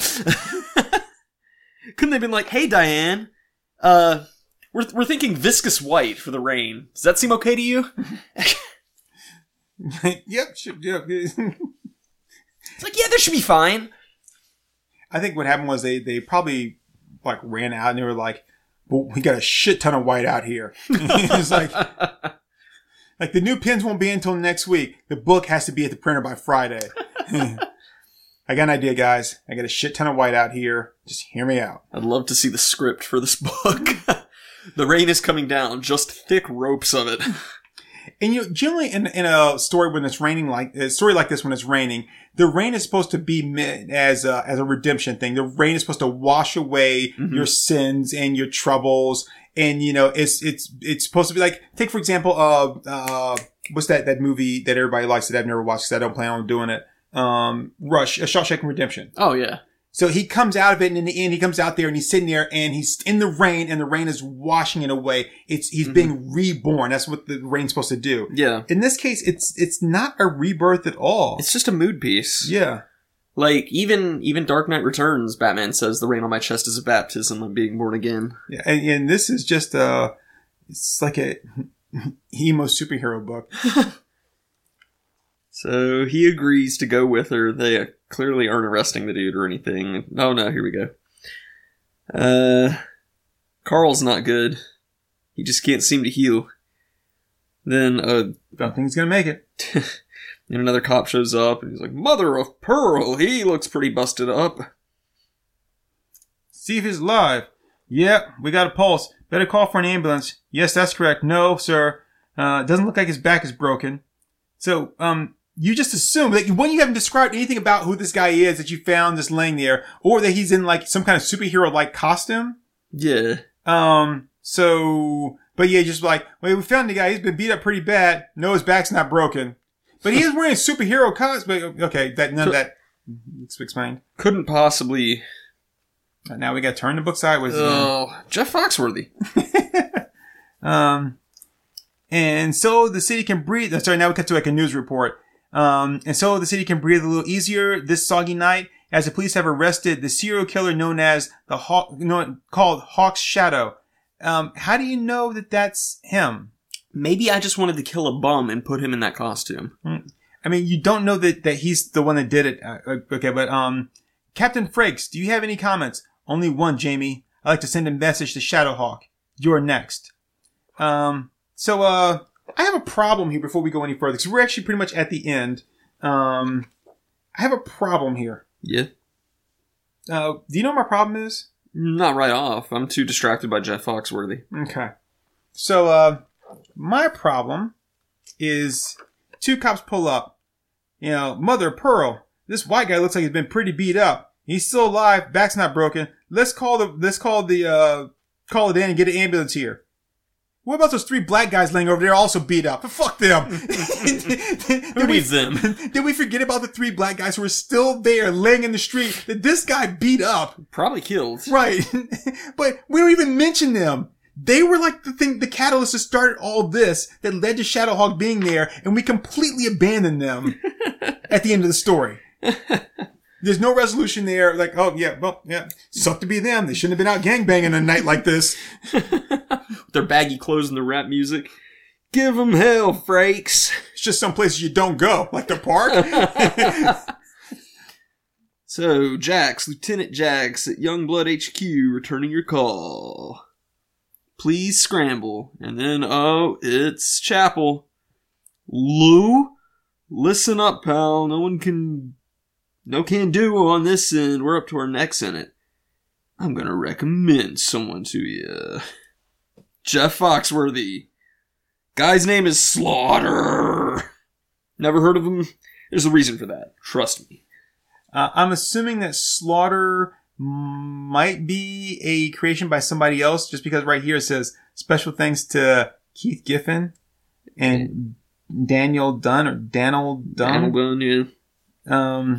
Speaker 4: Couldn't they have been like, hey, Diane, uh, we're we're thinking viscous white for the rain. Does that seem okay to you?
Speaker 3: yep, sure, yep.
Speaker 4: It's like, yeah, that should be fine.
Speaker 3: I think what happened was they they probably like ran out and they were like, "Well, we got a shit ton of white out here." it's like, like the new pins won't be until next week. The book has to be at the printer by Friday. I got an idea, guys. I got a shit ton of white out here. Just hear me out.
Speaker 4: I'd love to see the script for this book. the rain is coming down, just thick ropes of it.
Speaker 3: And you know, generally in, in a story when it's raining like a story like this when it's raining, the rain is supposed to be meant as a, as a redemption thing. The rain is supposed to wash away your sins and your troubles. And you know, it's it's it's supposed to be like take for example, uh, uh, what's that that movie that everybody likes that I've never watched because I don't plan on doing it. Um, Rush, a Shawshank Redemption.
Speaker 4: Oh yeah.
Speaker 3: So he comes out of it, and in the end, he comes out there and he's sitting there, and he's in the rain, and the rain is washing it away. It's he's mm-hmm. being reborn. That's what the rain's supposed to do.
Speaker 4: Yeah.
Speaker 3: In this case, it's it's not a rebirth at all.
Speaker 4: It's just a mood piece.
Speaker 3: yeah,
Speaker 4: Like even even Dark Knight Returns, Batman says the rain on my chest is a baptism of being born again.
Speaker 3: yeah, and, and this is just a it's like a emo superhero book.
Speaker 4: So he agrees to go with her. They clearly aren't arresting the dude or anything. Oh no, here we go. Uh, Carl's not good. He just can't seem to heal. Then uh,
Speaker 3: Don't think he's gonna make it.
Speaker 4: and another cop shows up and he's like, "Mother of pearl, he looks pretty busted up."
Speaker 3: See if he's alive. Yep, we got a pulse. Better call for an ambulance. Yes, that's correct. No, sir. Uh, doesn't look like his back is broken. So, um, you just assume that when you haven't described anything about who this guy is that you found just laying there, or that he's in like some kind of superhero like costume.
Speaker 4: Yeah,
Speaker 3: Um, so, but yeah, just like, well, we found the guy. He's been beat up pretty bad. No, his back's not broken, but he is wearing a superhero costume. Okay, that none of that explained.
Speaker 4: couldn't possibly.
Speaker 3: Now we got to turn the book sideways.
Speaker 4: Oh, Jeff Foxworthy.
Speaker 3: Um, and so the city can breathe. uh, Sorry, now we cut to like a news report. Um, and so the city can breathe a little easier this soggy night as the police have arrested the serial killer known as the Hawk, known, called Hawk's Shadow. Um, how do you know that that's him?
Speaker 4: Maybe I just wanted to kill a bum and put him in that costume.
Speaker 3: I mean, you don't know that, that he's the one that did it. Uh, uh, okay, but, um, Captain Frakes, do you have any comments? Only one, Jamie. I'd like to send a message to Shadowhawk. You're next. Um, so, uh, I have a problem here before we go any further, because we're actually pretty much at the end. Um, I have a problem here.
Speaker 4: Yeah.
Speaker 3: Uh, do you know what my problem is?
Speaker 4: Not right off. I'm too distracted by Jeff Foxworthy.
Speaker 3: Okay. So, uh, my problem is two cops pull up. You know, Mother Pearl, this white guy looks like he's been pretty beat up. He's still alive, back's not broken. Let's call the, let's call the, uh, call it in and get an ambulance here. What about those three black guys laying over there also beat up? Fuck them. did,
Speaker 4: Who
Speaker 3: we,
Speaker 4: needs them?
Speaker 3: did we forget about the three black guys who were still there laying in the street that this guy beat up?
Speaker 4: Probably killed.
Speaker 3: Right. but we don't even mention them. They were like the thing, the catalyst that started all this that led to Shadowhawk being there, and we completely abandoned them at the end of the story. There's no resolution there. Like, oh yeah, well, yeah, sucked to be them. They shouldn't have been out gangbanging a night like this.
Speaker 4: With their baggy clothes and the rap music. Give them hell, Frakes.
Speaker 3: It's just some places you don't go, like the park.
Speaker 4: So, Jax, Lieutenant Jax at Youngblood HQ, returning your call. Please scramble. And then, oh, it's Chapel. Lou? Listen up, pal. No one can. No can do on this end. We're up to our necks in it. I'm gonna recommend someone to you. Jeff Foxworthy. Guy's name is Slaughter. Never heard of him? There's a reason for that. Trust me.
Speaker 3: Uh, I'm assuming that Slaughter might be a creation by somebody else, just because right here it says special thanks to Keith Giffen and Daniel Dunn or Daniel Dunn.
Speaker 4: Daniel Dunn, yeah.
Speaker 3: Um,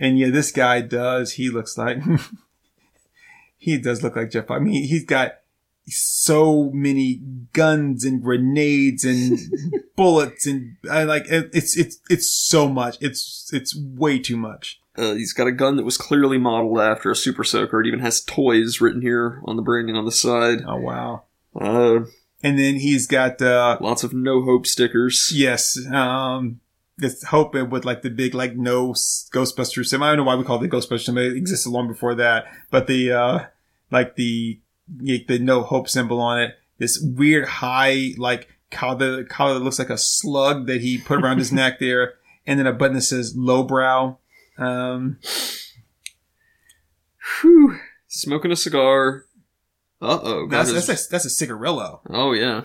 Speaker 3: and yeah, this guy does. He looks like he does look like Jeff. I mean, he's got so many guns and grenades and bullets and I like it, it's it's it's so much. It's it's way too much.
Speaker 4: Uh, he's got a gun that was clearly modeled after a Super Soaker. It even has toys written here on the branding on the side.
Speaker 3: Oh wow.
Speaker 4: Uh,
Speaker 3: And then he's got uh
Speaker 4: lots of no hope stickers.
Speaker 3: yes, um this hope with like the big like no s- Ghostbuster symbol. I don't know why we call it the Ghostbuster symbol. It existed long before that, but the uh like the the no hope symbol on it. This weird high like collar, collar that looks like a slug that he put around his neck there. and then a button that says lowbrow. Um,
Speaker 4: Whew. Smoking a cigar. Uh oh.
Speaker 3: that's, that's, a, that's a cigarillo.
Speaker 4: Oh yeah,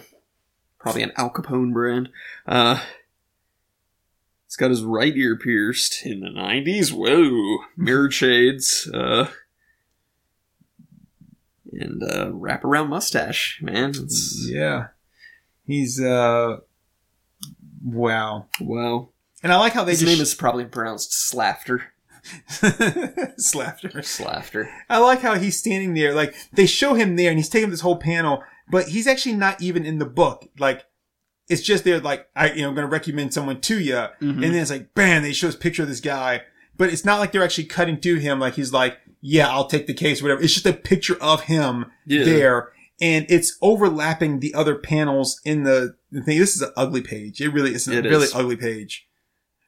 Speaker 4: probably an Al Capone brand. Uh, it's got his right ear pierced in the '90s. Whoa, mirror shades. Uh, and uh, wraparound mustache. Man, it's
Speaker 3: Yeah. He's, uh, wow.
Speaker 4: wow.
Speaker 3: And I like how they
Speaker 4: His name is probably pronounced Slafter.
Speaker 3: Slafter.
Speaker 4: Slafter.
Speaker 3: I like how he's standing there. Like they show him there, and he's taking this whole panel, but he's actually not even in the book. Like it's just there. Like I, you know, I'm going to recommend someone to you,
Speaker 4: Mm-hmm.
Speaker 3: and then it's like, bam, they show this picture of this guy, but it's not like they're actually cutting to him. Like he's like, yeah, I'll take the case, whatever. It's just a picture of him
Speaker 4: Yeah.
Speaker 3: there, and it's overlapping the other panels in the, the thing. This is an ugly page. It really is a
Speaker 4: It
Speaker 3: really
Speaker 4: is.
Speaker 3: ugly page.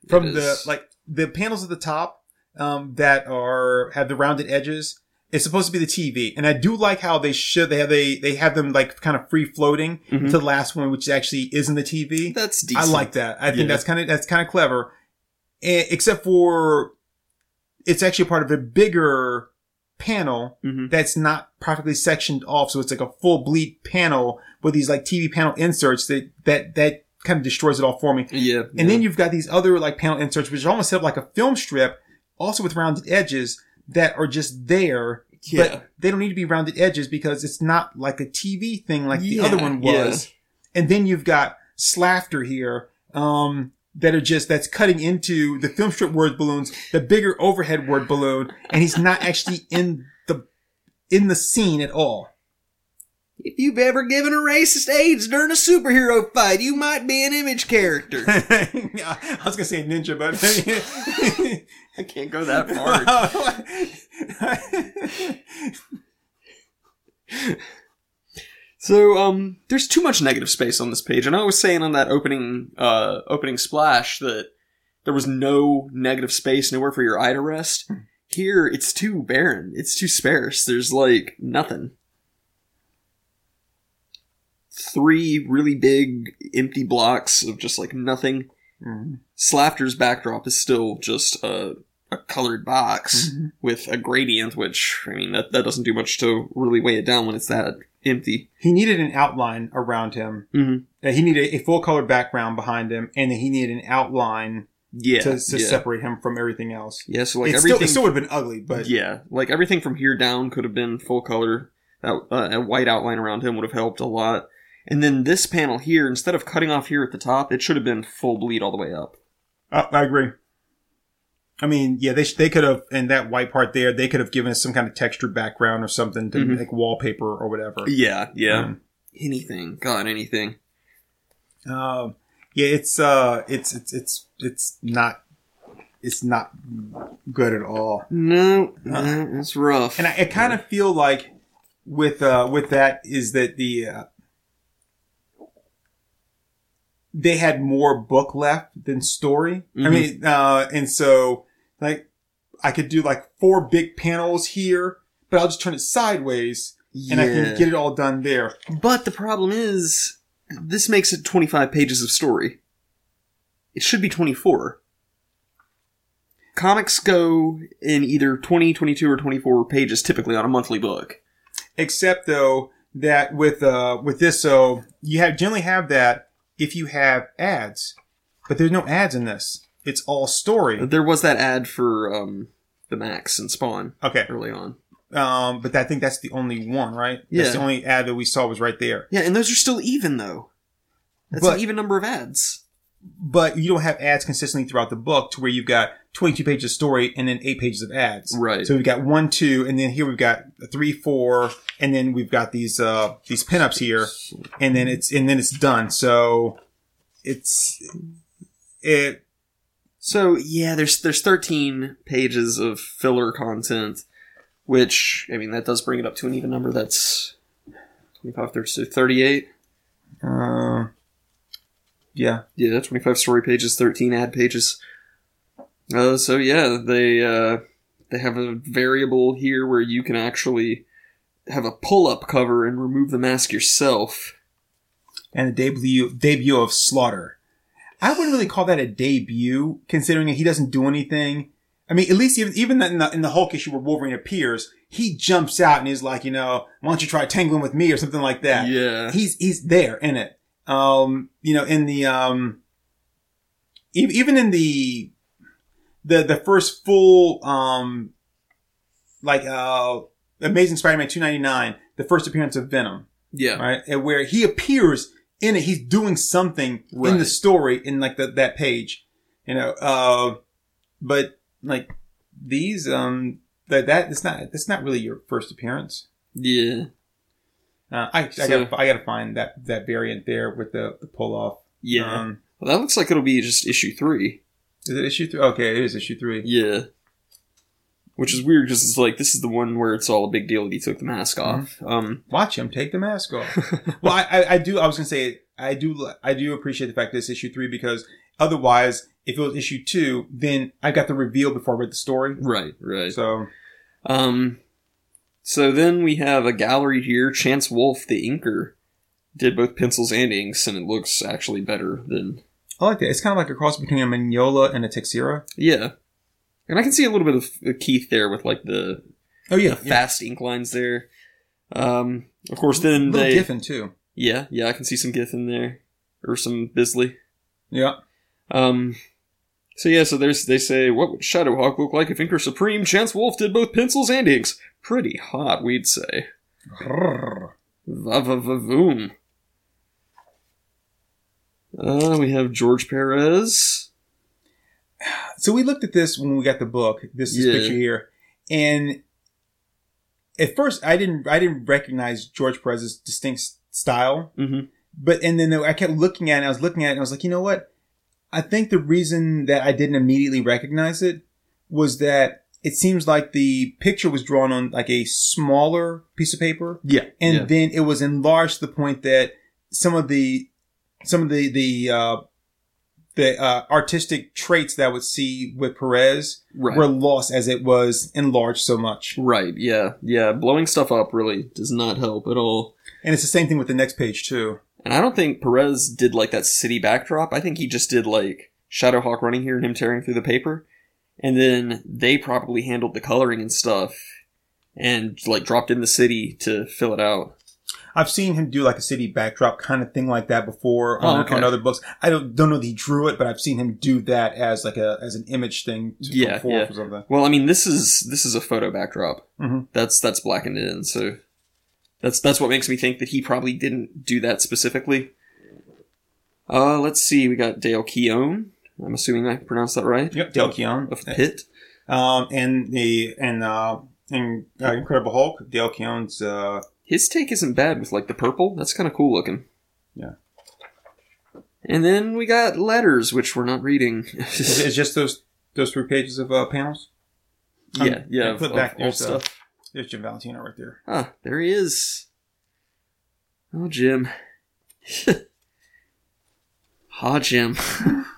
Speaker 3: From
Speaker 4: It
Speaker 3: the
Speaker 4: is.
Speaker 3: like the panels at the top um, that are have the rounded edges. It's supposed to be the TV, and I do like how they should they have they they have them like kind of free floating
Speaker 4: Mhm.
Speaker 3: to the last one, which actually isn't the TV.
Speaker 4: That's
Speaker 3: I like that. I think
Speaker 4: Yeah.
Speaker 3: that's kind of that's kind of clever, Eh, except for it's actually part of a bigger panel
Speaker 4: Mhm.
Speaker 3: that's not perfectly sectioned off, so it's like a full bleed panel with these like TV panel inserts that that that kind of destroys it all for me.
Speaker 4: Yeah.
Speaker 3: And then you've got these other like panel inserts, which are almost set up like a film strip, also with rounded edges that are just there.
Speaker 4: Yeah.
Speaker 3: But they don't need to be rounded edges because it's not like a TV thing like the other one
Speaker 4: yeah.
Speaker 3: was. And then you've got Slafter here, um, that are just, that's cutting into the film strip word balloons, the bigger overhead word balloon, and he's not actually in the, in the scene at all.
Speaker 4: If you've ever given a racist AIDS during a superhero fight, you might be an image character.
Speaker 3: I was gonna say ninja, but
Speaker 4: I can't go that far. So, um, there's too much negative space on this page, and I was saying on that opening, uh, opening splash that there was no negative space, nowhere for your eye to rest. Here, it's too barren. It's too sparse. There's like nothing. Three really big empty blocks of just like nothing.
Speaker 3: Mhm.
Speaker 4: Slafter's backdrop is still just a, a colored box
Speaker 3: Mhm.
Speaker 4: with a gradient, which, I mean, that, that doesn't do much to really weigh it down when it's that empty.
Speaker 3: he needed an outline around him.
Speaker 4: Mm-hmm.
Speaker 3: Uh, he needed a full color background behind him, and then he needed an outline
Speaker 4: Yeah.
Speaker 3: to, to
Speaker 4: yeah.
Speaker 3: separate him from everything else.
Speaker 4: yeah, so like
Speaker 3: it, still,
Speaker 4: everything.
Speaker 3: it still would have been ugly, but
Speaker 4: yeah, like everything from here down could have been full color. That uh, a white outline around him would have helped a lot. And then this panel here, instead of cutting off here at the top, it should have been full bleed all the way up.
Speaker 3: Uh, I agree. I mean, yeah, they sh- they could have, and that white part there, they could have given us some kind of textured background or something to
Speaker 4: Mhm.
Speaker 3: like wallpaper or whatever.
Speaker 4: Yeah, yeah.
Speaker 3: Um,
Speaker 4: anything. God, anything.
Speaker 3: Um, yeah, it's uh, it's it's it's it's not it's not good at all.
Speaker 4: No, no, it's rough.
Speaker 3: And I, I kind of feel like with uh with that is that the uh, they had more book left than story. I
Speaker 4: Mhm.
Speaker 3: mean, uh, and so like I could do like four big panels here, but I'll just turn it sideways and I can get it all done there.
Speaker 4: But the problem is, this makes it 25 pages of story. It should be 24. Comics go in either 20, 22, or 24 pages typically on a monthly book.
Speaker 3: Except though that with uh with this, so you have generally have that if you have ads, but there's no ads in this. It's all story.
Speaker 4: There was that ad for um, the Max and Spawn
Speaker 3: Okay.
Speaker 4: early on.
Speaker 3: Um, but I think that's the only one, right? That's
Speaker 4: Yeah.
Speaker 3: the only ad that we saw was right there.
Speaker 4: Yeah, and those are still even though. That's
Speaker 3: But-
Speaker 4: an even number of ads.
Speaker 3: But you don't have ads consistently throughout the book to where you've got 22 pages of story and then eight pages of ads.
Speaker 4: Right.
Speaker 3: So we've got one, two, and then here we've got three, four, and then we've got these, uh, these pinups here, and then it's, and then it's done. So it's, it,
Speaker 4: So yeah, there's there's 13 pages of filler content, which I mean that does bring it up to an even number. That's 25, 30, so 38.
Speaker 3: uh, yeah.
Speaker 4: Yeah, 25 story pages, 13 ad pages. Uh, so yeah, they uh, they have a variable here where you can actually have a pull up cover and remove the mask yourself.
Speaker 3: And the debut, debut of Slaughter. I wouldn't really call that a debut, considering he doesn't do anything. I mean, at least even, even in the, in the Hulk issue where Wolverine appears, he jumps out and he's like, you know, why don't you try tangling with me or something like that.
Speaker 4: Yeah.
Speaker 3: He's, he's there in it. Um, you know, in the, um, e- even in the, the, the first full, um, like, uh, Amazing Spider-Man 299, the first appearance of Venom
Speaker 4: Yeah.
Speaker 3: right? And where he appears in it, he's doing something in the story in like the, that page, you know. Uh, but like these, um, that that it's not it's not really your first appearance.
Speaker 4: Yeah.
Speaker 3: Uh, I I gotta I gotta find that that variant there with the, the pull off.
Speaker 4: Yeah.
Speaker 3: Um,
Speaker 4: well, that looks like it'll be just issue three.
Speaker 3: is it issue three? Okay, it is issue three.
Speaker 4: Yeah. Which is weird because it's like this is the one where it's all a big deal that he took the mask off. Um,
Speaker 3: Watch him take the mask off. well, I, I I do. I was gonna say I do I do appreciate the fact that it's issue three because otherwise, if it was issue two, then I got the reveal before I read the story.
Speaker 4: right, right.
Speaker 3: So
Speaker 4: Um, so then we have a gallery here. Chance Wolf, the inker, did both pencils and inks, and it looks actually better than
Speaker 3: I like that. It's kind of like a cross between a Mignola and a Texeira.
Speaker 4: yeah. And I can see a little bit of Keith there with like the,
Speaker 3: Oh yeah,
Speaker 4: the fast ink lines there. Um, of course, then
Speaker 3: little
Speaker 4: they
Speaker 3: Giffen too.
Speaker 4: yeah yeah I can see some Gith in there or some Bisley.
Speaker 3: Yeah.
Speaker 4: Um, so yeah, so there's they say what would Shadowhawk look like if Inker Supreme Chance Wolf did both pencils and inks? Pretty hot, we'd say. Va-va-va-voom. Uh, we have George Perez.
Speaker 3: So we looked at this when we got the book. This, this
Speaker 4: Yeah.
Speaker 3: picture here, and at first I didn't I didn't recognize George Perez's distinct style.
Speaker 4: Mm-hmm.
Speaker 3: But and then I kept looking at it. I was looking at it, and I was like, you know what? I think the reason that I didn't immediately recognize it was that it seems like the picture was drawn on like a smaller piece of paper,
Speaker 4: Yeah,
Speaker 3: and
Speaker 4: yeah.
Speaker 3: then it was enlarged to the point that some of the some of the the uh, the uh, artistic traits that I would see with Perez
Speaker 4: right,
Speaker 3: were lost as it was enlarged so much.
Speaker 4: right, yeah, yeah. Blowing stuff up really does not help at all.
Speaker 3: And it's the same thing with the next page too.
Speaker 4: And I don't think Perez did like that city backdrop. I think he just did like Shadowhawk running here and him tearing through the paper. And then they probably handled the coloring and stuff and like dropped in the city to fill it out.
Speaker 3: I've seen him do like a city backdrop kind of thing like that before
Speaker 4: Oh,
Speaker 3: on,
Speaker 4: okay.
Speaker 3: on other books. I don't don't know that he drew it, but I've seen him do that as like a as an image thing to
Speaker 4: Yeah, yeah.
Speaker 3: or something.
Speaker 4: Well, I mean, this is this is a photo backdrop.
Speaker 3: Mhm.
Speaker 4: That's that's blackened in, so that's that's what makes me think that he probably didn't do that specifically. Uh, let's see. We got Dale Keown. I'm assuming I pronounced that right.
Speaker 3: Yep, Dale Keown.
Speaker 4: Of Pitt.
Speaker 3: Um, and the and uh, and uh, Incredible Hulk, Dale Keown's. Uh,
Speaker 4: His take isn't bad with like the purple. That's kind of cool looking.
Speaker 3: Yeah.
Speaker 4: And then we got letters, which we're not reading.
Speaker 3: is just those those three pages of uh, panels.
Speaker 4: yeah,
Speaker 3: Um,
Speaker 4: yeah,
Speaker 3: put
Speaker 4: of,
Speaker 3: back
Speaker 4: of
Speaker 3: there,
Speaker 4: old
Speaker 3: so-
Speaker 4: stuff.
Speaker 3: There's Jim Valentino right there.
Speaker 4: Ah, there he is. Oh, Jim. ha, Jim.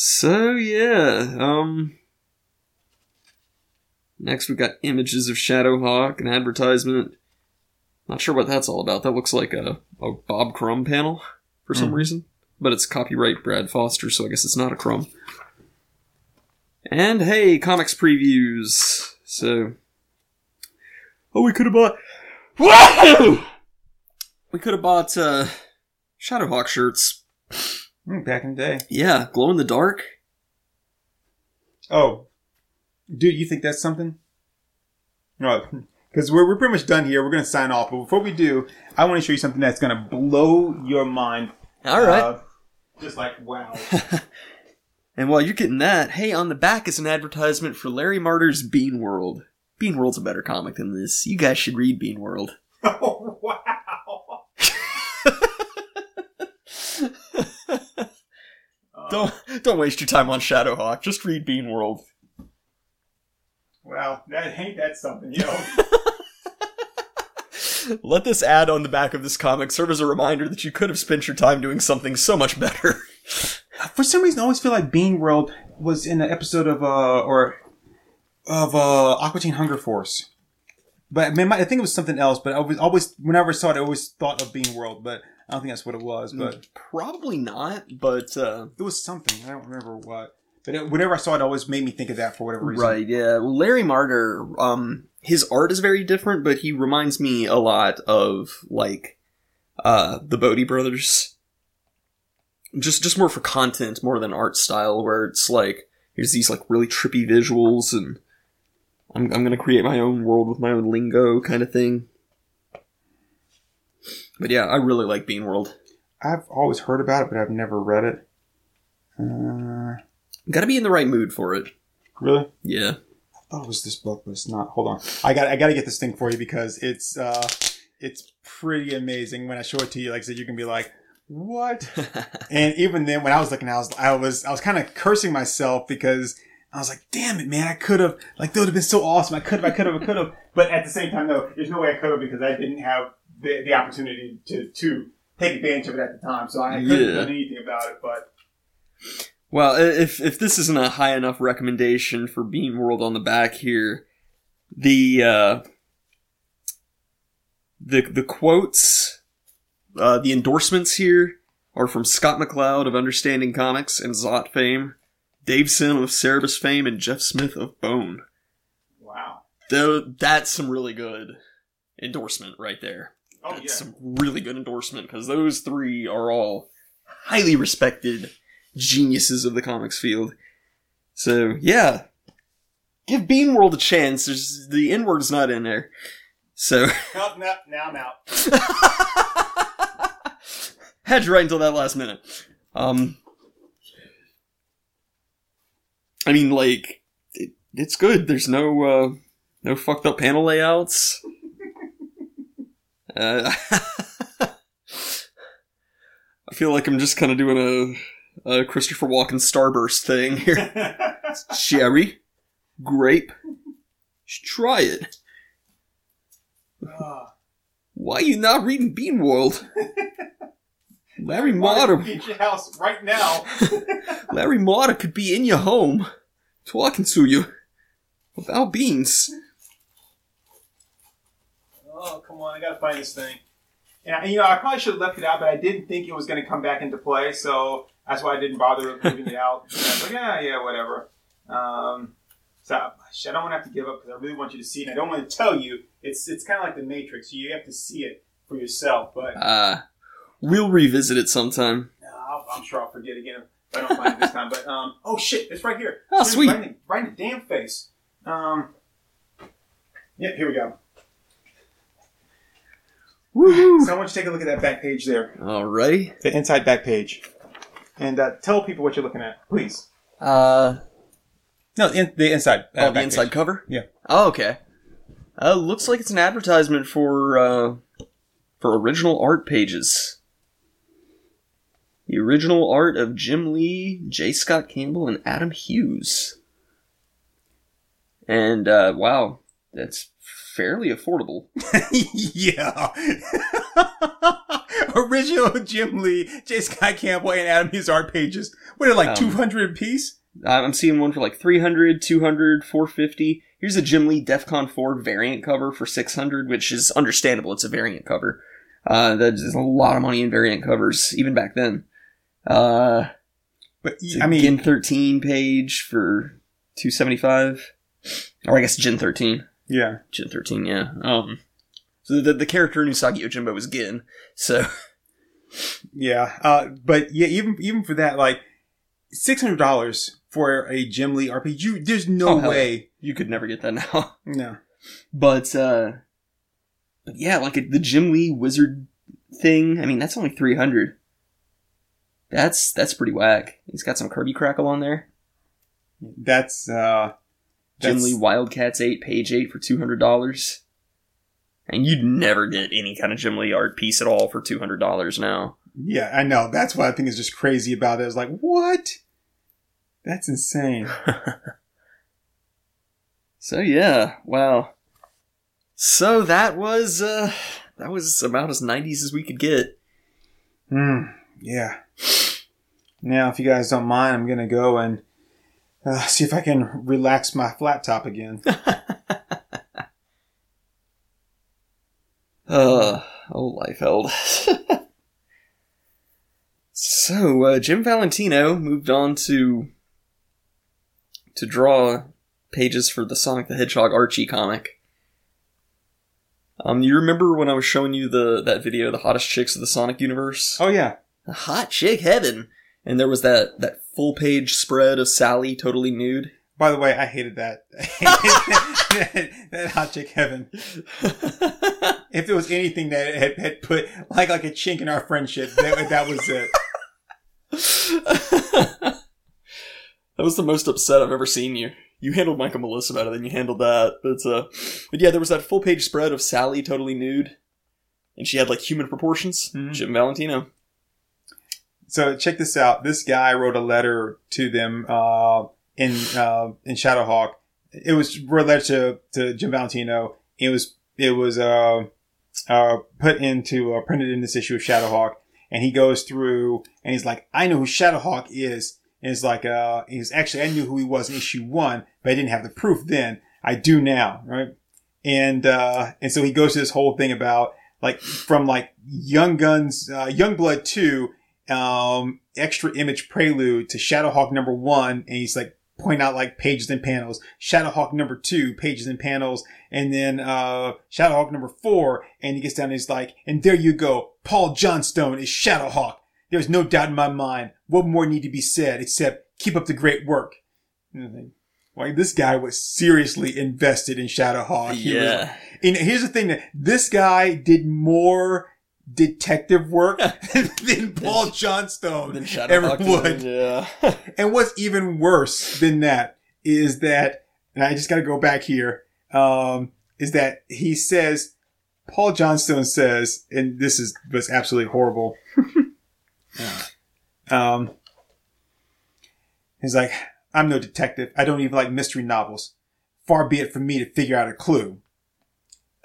Speaker 4: so yeah, um. Next, we got images of Shadowhawk, an advertisement. Not sure what that's all about. That looks like a, a Bob Crumb panel for some
Speaker 3: Mhm.
Speaker 4: reason, but it's copyright Brad Foster, so I guess it's not a Crumb. And hey, comics previews. So, oh, we could have bought. Whoa! We could have bought uh, Shadowhawk shirts.
Speaker 3: Mm, back in the day.
Speaker 4: Yeah, glow in the dark.
Speaker 3: Oh, dude, you think that's something? No, because we're, we're pretty much done here. We're going to sign off. But before we do, I want to show you something that's going to blow your mind.
Speaker 4: All right.
Speaker 3: Uh, just like, wow.
Speaker 4: and while you're getting that, hey, on the back is an advertisement for Larry Marder's Bean World. Bean World's a better comic than this. You guys should read Bean World.
Speaker 3: oh, wow.
Speaker 4: Don't don't waste your time on Shadowhawk. Just read Bean World.
Speaker 3: Wow, that ain't that something, yo.
Speaker 4: Let this ad on the back of this comic serve as a reminder that you could have spent your time doing something so much better.
Speaker 3: For some reason, I always feel like Bean World was in an episode of uh or of uh Aqua Teen Hunger Force. But I, mean, I think it was something else. But I was always, whenever I saw it, I always thought of Bean World. But I don't think that's what it was, but
Speaker 4: Probably not, but uh,
Speaker 3: it was something. I don't remember what. But it, whenever I saw it, it always made me think of that for whatever reason.
Speaker 4: right, yeah. Well, Larry Marder, um, his art is very different, but he reminds me a lot of like uh the Bodie brothers. Just just more for content more than art style, where it's like here's these like really trippy visuals and I'm I'm gonna create my own world with my own lingo kind of thing. But yeah, I really like Bean World.
Speaker 3: I've always heard about it, but I've never read it. Uh,
Speaker 4: Gotta be in the right mood for it.
Speaker 3: really?
Speaker 4: Yeah.
Speaker 3: I thought it was this book, but it's not. Hold on. I got I got to get this thing for you because it's uh it's pretty amazing. When I show it to you, like I said, you can be like, "What?" and even then, when I was looking, I was I was I was kind of cursing myself because I was like, "Damn it, man! I could have like that would have been so awesome. I could have, I could have, I could have." But at the same time, though, there's no way I could have because I didn't have the, the opportunity to to take advantage of it at the time. So I couldn't
Speaker 4: Yeah.
Speaker 3: have anything about it. But
Speaker 4: Well, if if this isn't a high enough recommendation for Bean World on the back here, the uh, the the quotes, uh, the endorsements here are from Scott McCloud of Understanding Comics and Zot fame, Dave Sim of Cerebus fame, and Jeff Smith of Bone.
Speaker 3: wow.
Speaker 4: That's some really good endorsement right there.
Speaker 3: Oh
Speaker 4: That's
Speaker 3: yeah.
Speaker 4: some really good endorsement because those three are all highly respected geniuses of the comics field. So yeah, give Bean World a chance. There's the N word's not in there. So
Speaker 3: Now, now, now I'm out.
Speaker 4: had to write until that last minute. Um, I mean, like it, it's good. There's no uh, no fucked up panel layouts. Uh, I feel like I'm just kind of doing a, a Christopher Walken starburst thing here. Cherry, grape, try it.
Speaker 3: Ah.
Speaker 4: Why you not reading Bean World? Larry Motta,
Speaker 3: Be at your house right now.
Speaker 4: Larry Motta could be in your home, talking to you about beans.
Speaker 3: Oh, come on. I gotta find this thing. And, you know, I probably should have left it out, but I didn't think it was going to come back into play, so that's why I didn't bother leaving it out. I like, yeah, yeah, whatever. Um, so I don't want to have to give up because I really want you to see it. I don't want to tell you. It's it's kind of like the Matrix. You have to see it for yourself. But
Speaker 4: Uh, we'll revisit it sometime.
Speaker 3: No, I'll, I'm sure I'll forget again if I don't find it this time. But um, oh shit, it's right here.
Speaker 4: Oh, sweet.
Speaker 3: Right in, the, right in the damn face. Um, yep, here we go.
Speaker 4: Woohoo!
Speaker 3: So I want you to take a look at that back page there,
Speaker 4: Alrighty.
Speaker 3: the inside back page, and uh, tell people what you're looking at, please.
Speaker 4: Uh,
Speaker 3: No, in, the inside. uh,
Speaker 4: oh, the inside
Speaker 3: page.
Speaker 4: cover?
Speaker 3: Yeah.
Speaker 4: Oh, okay. Uh, looks like it's an advertisement for, uh, for original art pages. The original art of Jim Lee, J. Scott Campbell, and Adam Hughes. And, uh, wow, that's fairly affordable.
Speaker 3: yeah. Original Jim Lee, J. Scott Campbell, and Adam Hughes art pages. What are they, like
Speaker 4: Um,
Speaker 3: 200 a piece?
Speaker 4: I'm seeing one for like 300, 200, 450. Here's a Jim Lee DEFCON 4 variant cover for 600, which is understandable. It's a variant cover. Uh, that's a lot of money in variant covers, even back then. Uh,
Speaker 3: But I mean,
Speaker 4: Gen 13 page for 275. Or I guess Gen 13.
Speaker 3: Yeah.
Speaker 4: Gen 13, yeah. Um, so the, the character in Usagi Yojimbo was Gin. So,
Speaker 3: Yeah, uh, but yeah, even even for that, like six hundred dollars for a Jim Lee RPG, you, there's no
Speaker 4: Oh,
Speaker 3: way.
Speaker 4: you could never get that now.
Speaker 3: No,
Speaker 4: But uh but yeah, like the Jim Lee wizard thing, I mean that's only 300. That's that's pretty whack. He's got some Kirby crackle on there.
Speaker 3: that's uh,
Speaker 4: Jim Lee Wildcats 8 page 8 for $200. And you'd never get any kind of Jim Lee art piece at all for $200 now.
Speaker 3: Yeah, I know. That's what I think is just crazy about it. It's like what? That's insane.
Speaker 4: So yeah, wow. So that was uh that was about as 90s as we could get.
Speaker 3: Hmm. Yeah. Now, if you guys don't mind, I'm gonna go and uh, see if I can relax my flat top again.
Speaker 4: Uh, oh, Liefeld. So uh, Jim Valentino moved on to to draw pages for the Sonic the Hedgehog Archie comic. Um, you remember when I was showing you the that video, the hottest chicks of the Sonic universe?
Speaker 3: Oh yeah.
Speaker 4: hot chick heaven, and there was that that full page spread of Sally totally nude.
Speaker 3: By the way, I hated that. that, that hot chick heaven. If there was anything that had, had put like like a chink in our friendship, that, that was it.
Speaker 4: that was the most upset I've ever seen you. You handled Michael Melissa better than you handled that. But uh but yeah, there was that full page spread of Sally totally nude. And she had like human proportions.
Speaker 3: Mhm.
Speaker 4: Jim Valentino.
Speaker 3: So check this out. This guy wrote a letter to them uh, in uh, in Shadowhawk. It was wrote a letter to, to Jim Valentino. It was it was uh, uh, put into uh, printed in this issue of Shadowhawk, and he goes through and he's like, I know who Shadowhawk is. And it's like uh, he's actually I knew who he was in issue one, but I didn't have the proof then. I do now, right? And uh, and so he goes to this whole thing about like from like Young Guns, uh, Youngblood two um, extra image prelude to Shadowhawk number one, and he's like point out like pages and panels. Shadowhawk number two, pages and panels, and then uh, Shadowhawk number four, and he gets down and he's like, and there you go, Paul Johnstone is Shadowhawk. There's no doubt in my mind. What more need to be said except keep up the great work? Like this guy was seriously invested in Shadowhawk. He was
Speaker 4: yeah.
Speaker 3: and here's the thing that this guy did more detective work than Paul Johnstone
Speaker 4: Then
Speaker 3: ever would.
Speaker 4: Yeah.
Speaker 3: And what's even worse than that is that, and I just got to go back here, um, is that he says, Paul Johnstone says, and this is was absolutely horrible. um, he's like, I'm no detective. I don't even like mystery novels. Far be it from me to figure out a clue.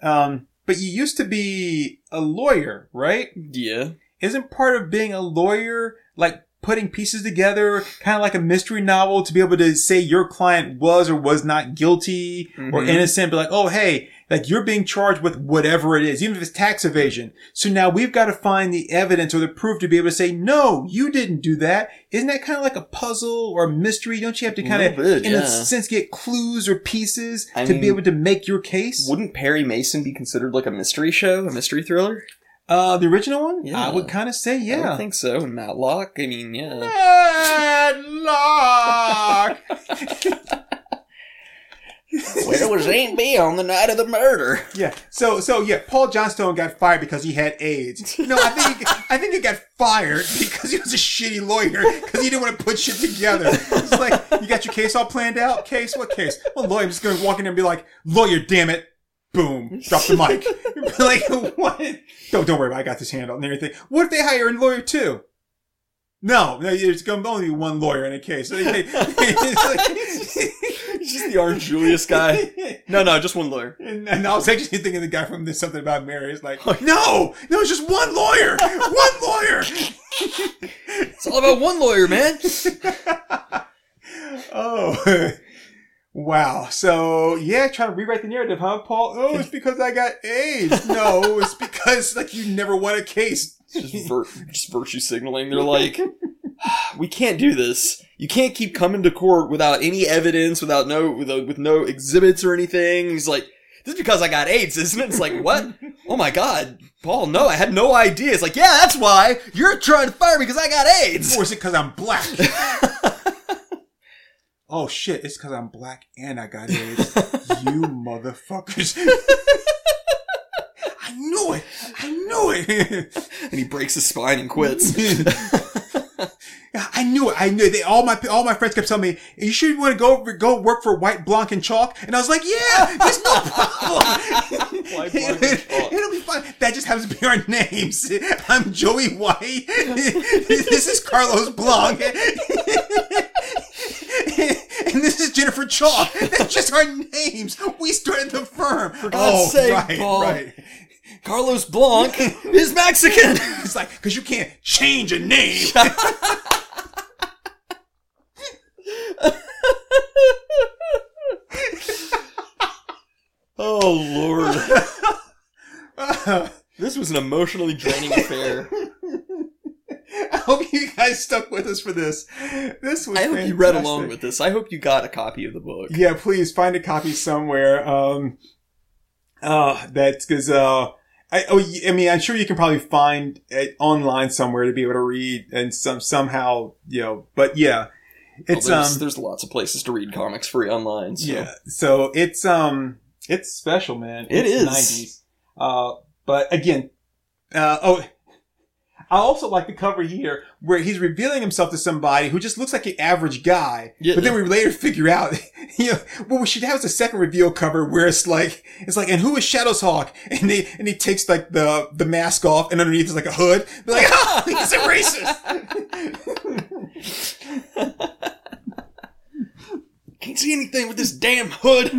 Speaker 3: Um, but you used to be a lawyer, right?
Speaker 4: yeah.
Speaker 3: isn't part of being a lawyer like putting pieces together, kind of like a mystery novel to be able to say your client was or was not guilty or
Speaker 4: Mhm.
Speaker 3: innocent, but like, oh, hey, like you're being charged with whatever it is, even if it's tax evasion. So now we've got to find the evidence or the proof to be able to say, no, you didn't do that. Isn't that kind of like a puzzle or a mystery? Don't you have to kind of,
Speaker 4: bit,
Speaker 3: in a sense, get clues or pieces
Speaker 4: I
Speaker 3: to
Speaker 4: mean,
Speaker 3: be able to make your case?
Speaker 4: Wouldn't Perry Mason be considered like a mystery show, a mystery thriller?
Speaker 3: Uh, the original one?
Speaker 4: Yeah.
Speaker 3: I would kind of say,
Speaker 4: I
Speaker 3: yeah.
Speaker 4: don't think so. And Matlock, I mean, yeah.
Speaker 3: Padlock.
Speaker 4: Where was Aunt Bee on the night of the murder?
Speaker 3: yeah. So so yeah, Paul Johnstone got fired because he had AIDS. No, I think he, I think he got fired because he was a shitty lawyer because he didn't want to put shit together. It's like you got your case all planned out. Case what case? Well, lawyer, I'm just gonna walk in and be like, lawyer, damn it. Boom! Drop the mic. like what? Don't don't worry about. It. I got this handled and everything. What if they hire a lawyer too? No, no, there's going to only one lawyer in a case. It's
Speaker 4: He's just the Orange Julius guy. No, no, just one lawyer.
Speaker 3: and, and I was actually thinking the guy from There's Something About Mary is like, no, no, it's just one lawyer, one lawyer.
Speaker 4: It's all about one lawyer, man.
Speaker 3: oh, wow. So yeah, trying to rewrite the narrative, huh, Paul? Oh, it's because I got AIDS. No, it's because like you never won a case.
Speaker 4: just, vir- just virtue signaling. They're like, we can't do this. You can't keep coming to court without any evidence, without no, with, uh, with no exhibits or anything. He's like, this is because I got AIDS, isn't it? It's like, what? Oh my god, Paul, no, I had no idea. It's like, yeah, that's why you're trying to fire me because I got AIDS.
Speaker 3: Or is it because I'm black? oh shit, it's because I'm black and I got AIDS. you motherfuckers. I knew it. I knew it.
Speaker 4: and he breaks his spine and quits.
Speaker 3: I knew it. I knew it. They, all my all my friends kept telling me, "You should want to go go work for White Blanc and Chalk." And I was like, "Yeah, there's no problem.
Speaker 4: White, Blanc, and Chalk.
Speaker 3: It'll be fine." That just happens to be our names. I'm Joey White. this is Carlos Blanc. and this is Jennifer Chalk. That's just our names. We started the firm. For
Speaker 4: God's oh, sake,
Speaker 3: right,
Speaker 4: Paul.
Speaker 3: right.
Speaker 4: Carlos Blanc is Mexican.
Speaker 3: It's like because you can't change a name.
Speaker 4: oh lord. This was an emotionally draining affair.
Speaker 3: I hope you guys stuck with us for this. This was
Speaker 4: I hope you read along with this. I hope you got a copy of the book.
Speaker 3: Yeah, please find a copy somewhere. Um, uh, that's because, uh, I, oh, I mean, I'm sure you can probably find it online somewhere to be able to read and some, somehow, you know, but yeah, it's,
Speaker 4: Well, there's,
Speaker 3: um,
Speaker 4: there's lots of places to read comics free online. So.
Speaker 3: yeah, so it's, um, it's special, man.
Speaker 4: It
Speaker 3: it's 90s. Uh, but again, uh, oh, I also like the cover here where he's revealing himself to somebody who just looks like an average guy.
Speaker 4: Yeah.
Speaker 3: But then we later figure out, you know, what we should have is a second reveal cover where it's like, it's like, and who is Shadows Hawk? And he, and he takes like the, the mask off and underneath is like a hood. They're like, oh, he's a racist.
Speaker 4: Can't see anything with this damn hood.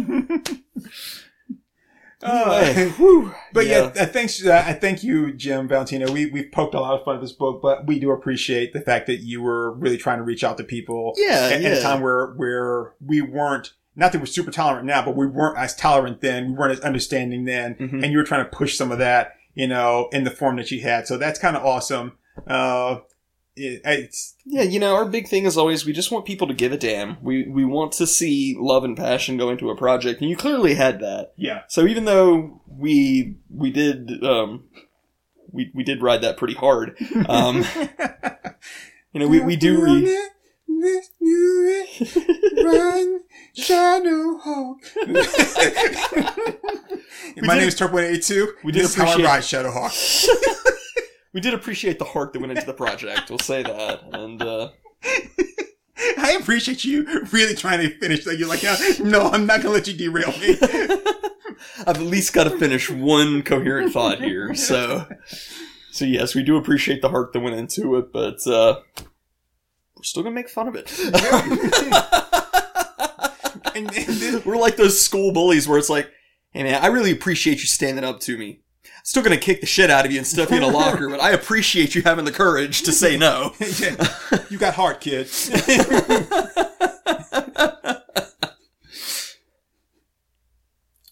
Speaker 3: Uh, But yeah, uh, thanks. Uh, I thank you, Jim Valentino. We we've poked a lot of fun at this book, but we do appreciate the fact that you were really trying to reach out to people.
Speaker 4: Yeah,
Speaker 3: at, at a time where where we weren't. Not that we're super tolerant now, but we weren't as tolerant then. We weren't as understanding then,
Speaker 4: Mhm.
Speaker 3: and you were trying to push some of that, you know, in the form that you had. So that's kind of awesome. Uh, it, it's
Speaker 4: Yeah, you know, our big thing is always we just want people to give a damn. We we want to see love and passion go into a project, and you clearly had that.
Speaker 3: yeah.
Speaker 4: So even though we we did um we we did ride that pretty hard, um, you know, we we do re-
Speaker 3: Run, Shadowhawk. My name is Turk One Eighty Two.
Speaker 4: we did
Speaker 3: this is how I ride Shadowhawk.
Speaker 4: we did appreciate the heart that went into the project. We'll say that, and uh,
Speaker 3: I appreciate you really trying to finish. Like you're like, no, no, I'm not gonna let you derail me.
Speaker 4: I've at least got to finish one coherent thought here. So, so yes, we do appreciate the heart that went into it, but uh, we're still gonna make fun of it.
Speaker 3: and, and then,
Speaker 4: we're like those school bullies where it's like, "Hey man, I really appreciate you standing up to me. Still gonna kick the shit out of you and stuff you in a locker, but I appreciate you having the courage to say no."
Speaker 3: yeah, you got heart, kid.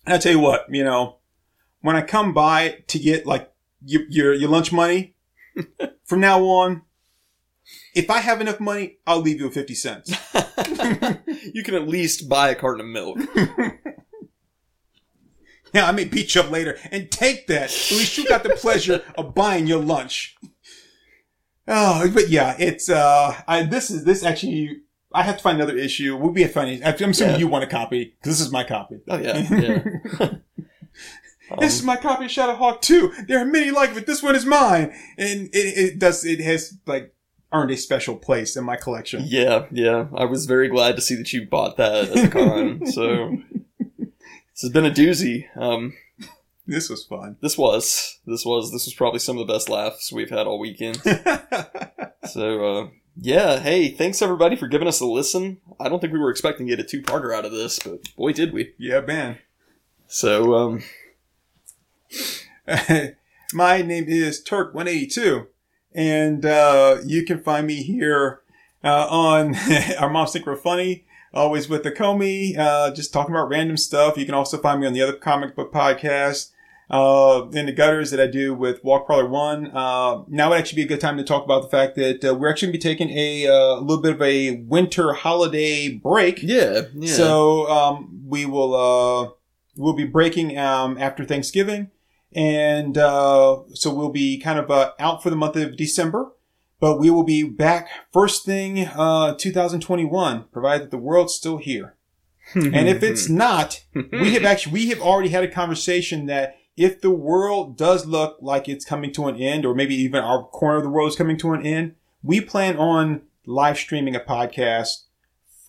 Speaker 3: I tell you what, you know, when I come by to get like your your, your lunch money, from now on, if I have enough money, I'll leave you with fifty cents.
Speaker 4: you can at least buy a carton of milk.
Speaker 3: Yeah, I may beat you up later and take that. At least you got the pleasure of buying your lunch. Oh, but yeah, it's uh, I this is this actually. I have to find another issue. We'll be a funny. I'm assuming
Speaker 4: Yeah.
Speaker 3: you want a copy because this is my copy.
Speaker 4: Oh yeah, yeah. Um,
Speaker 3: this is my copy of Shadowhawk 2. There are many like it, but this one is mine. And it, it does, it has like earned a special place in my collection.
Speaker 4: Yeah, yeah. I was very glad to see that you bought that at the con. so this has been a doozy. Um,
Speaker 3: This was fun.
Speaker 4: this was, this was, this was probably some of the best laughs we've had all weekend. So uh, yeah, hey, thanks everybody for giving us a listen. I don't think we were expecting to get a two-parter out of this, but boy, did we!
Speaker 3: yeah, man.
Speaker 4: So um,
Speaker 3: my name is Turk182, and uh, you can find me here uh, on Our Moms Think We're Funny, always with the Comey, uh, just talking about random stuff. You can also find me on the other comic book podcast. Uh, in the gutters that I do with Walk Parlor One. Uh, now would actually be a good time to talk about the fact that uh, we're actually going to be taking a uh, little bit of a winter holiday break.
Speaker 4: yeah, yeah.
Speaker 3: So um, we will uh, we'll be breaking um, after Thanksgiving, and uh, so we'll be kind of uh, out for the month of December. But we will be back first thing uh, 2021, provided that the world's still here. And if it's not, we have actually we have already had a conversation that if the world does look like it's coming to an end, or maybe even our corner of the world is coming to an end, we plan on live streaming a podcast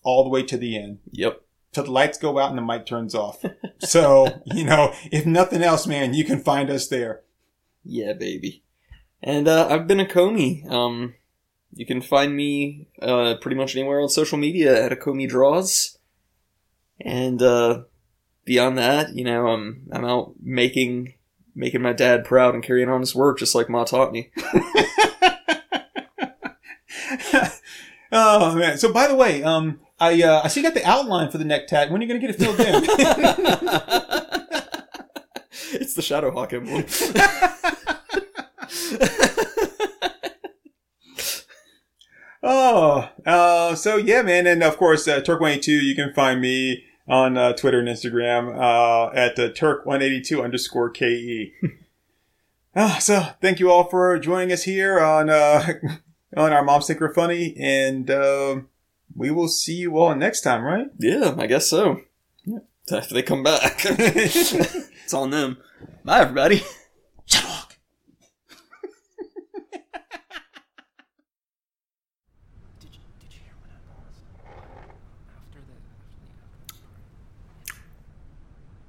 Speaker 3: all the way to the end
Speaker 4: yep.
Speaker 3: till the lights go out and the mic turns off. so, you know, if nothing else, man, you can find us there.
Speaker 4: Yeah, baby. And uh, I've been a Comey. Um, you can find me uh, pretty much anywhere on social media at a Comey Draws. And uh, beyond that, you know, I'm I'm out making making my dad proud and carrying on his work just like Ma taught me.
Speaker 3: oh man! So, by the way, um, I uh, I see you got the outline for the neck tat. When are you going to get it filled in?
Speaker 4: it's the Shadowhawk emblem.
Speaker 3: so yeah, man, and of course, uh, Turk182. You can find me on uh, Twitter and Instagram uh, at uh, Turk182 underscore ke. Ah, so thank you all for joining us here on uh, on our Moms Think We're Funny, and um we will see you all next time, right?
Speaker 4: Yeah, I guess so. Yeah. After they come back, it's on them. Bye, everybody.
Speaker 3: Shadowhawk.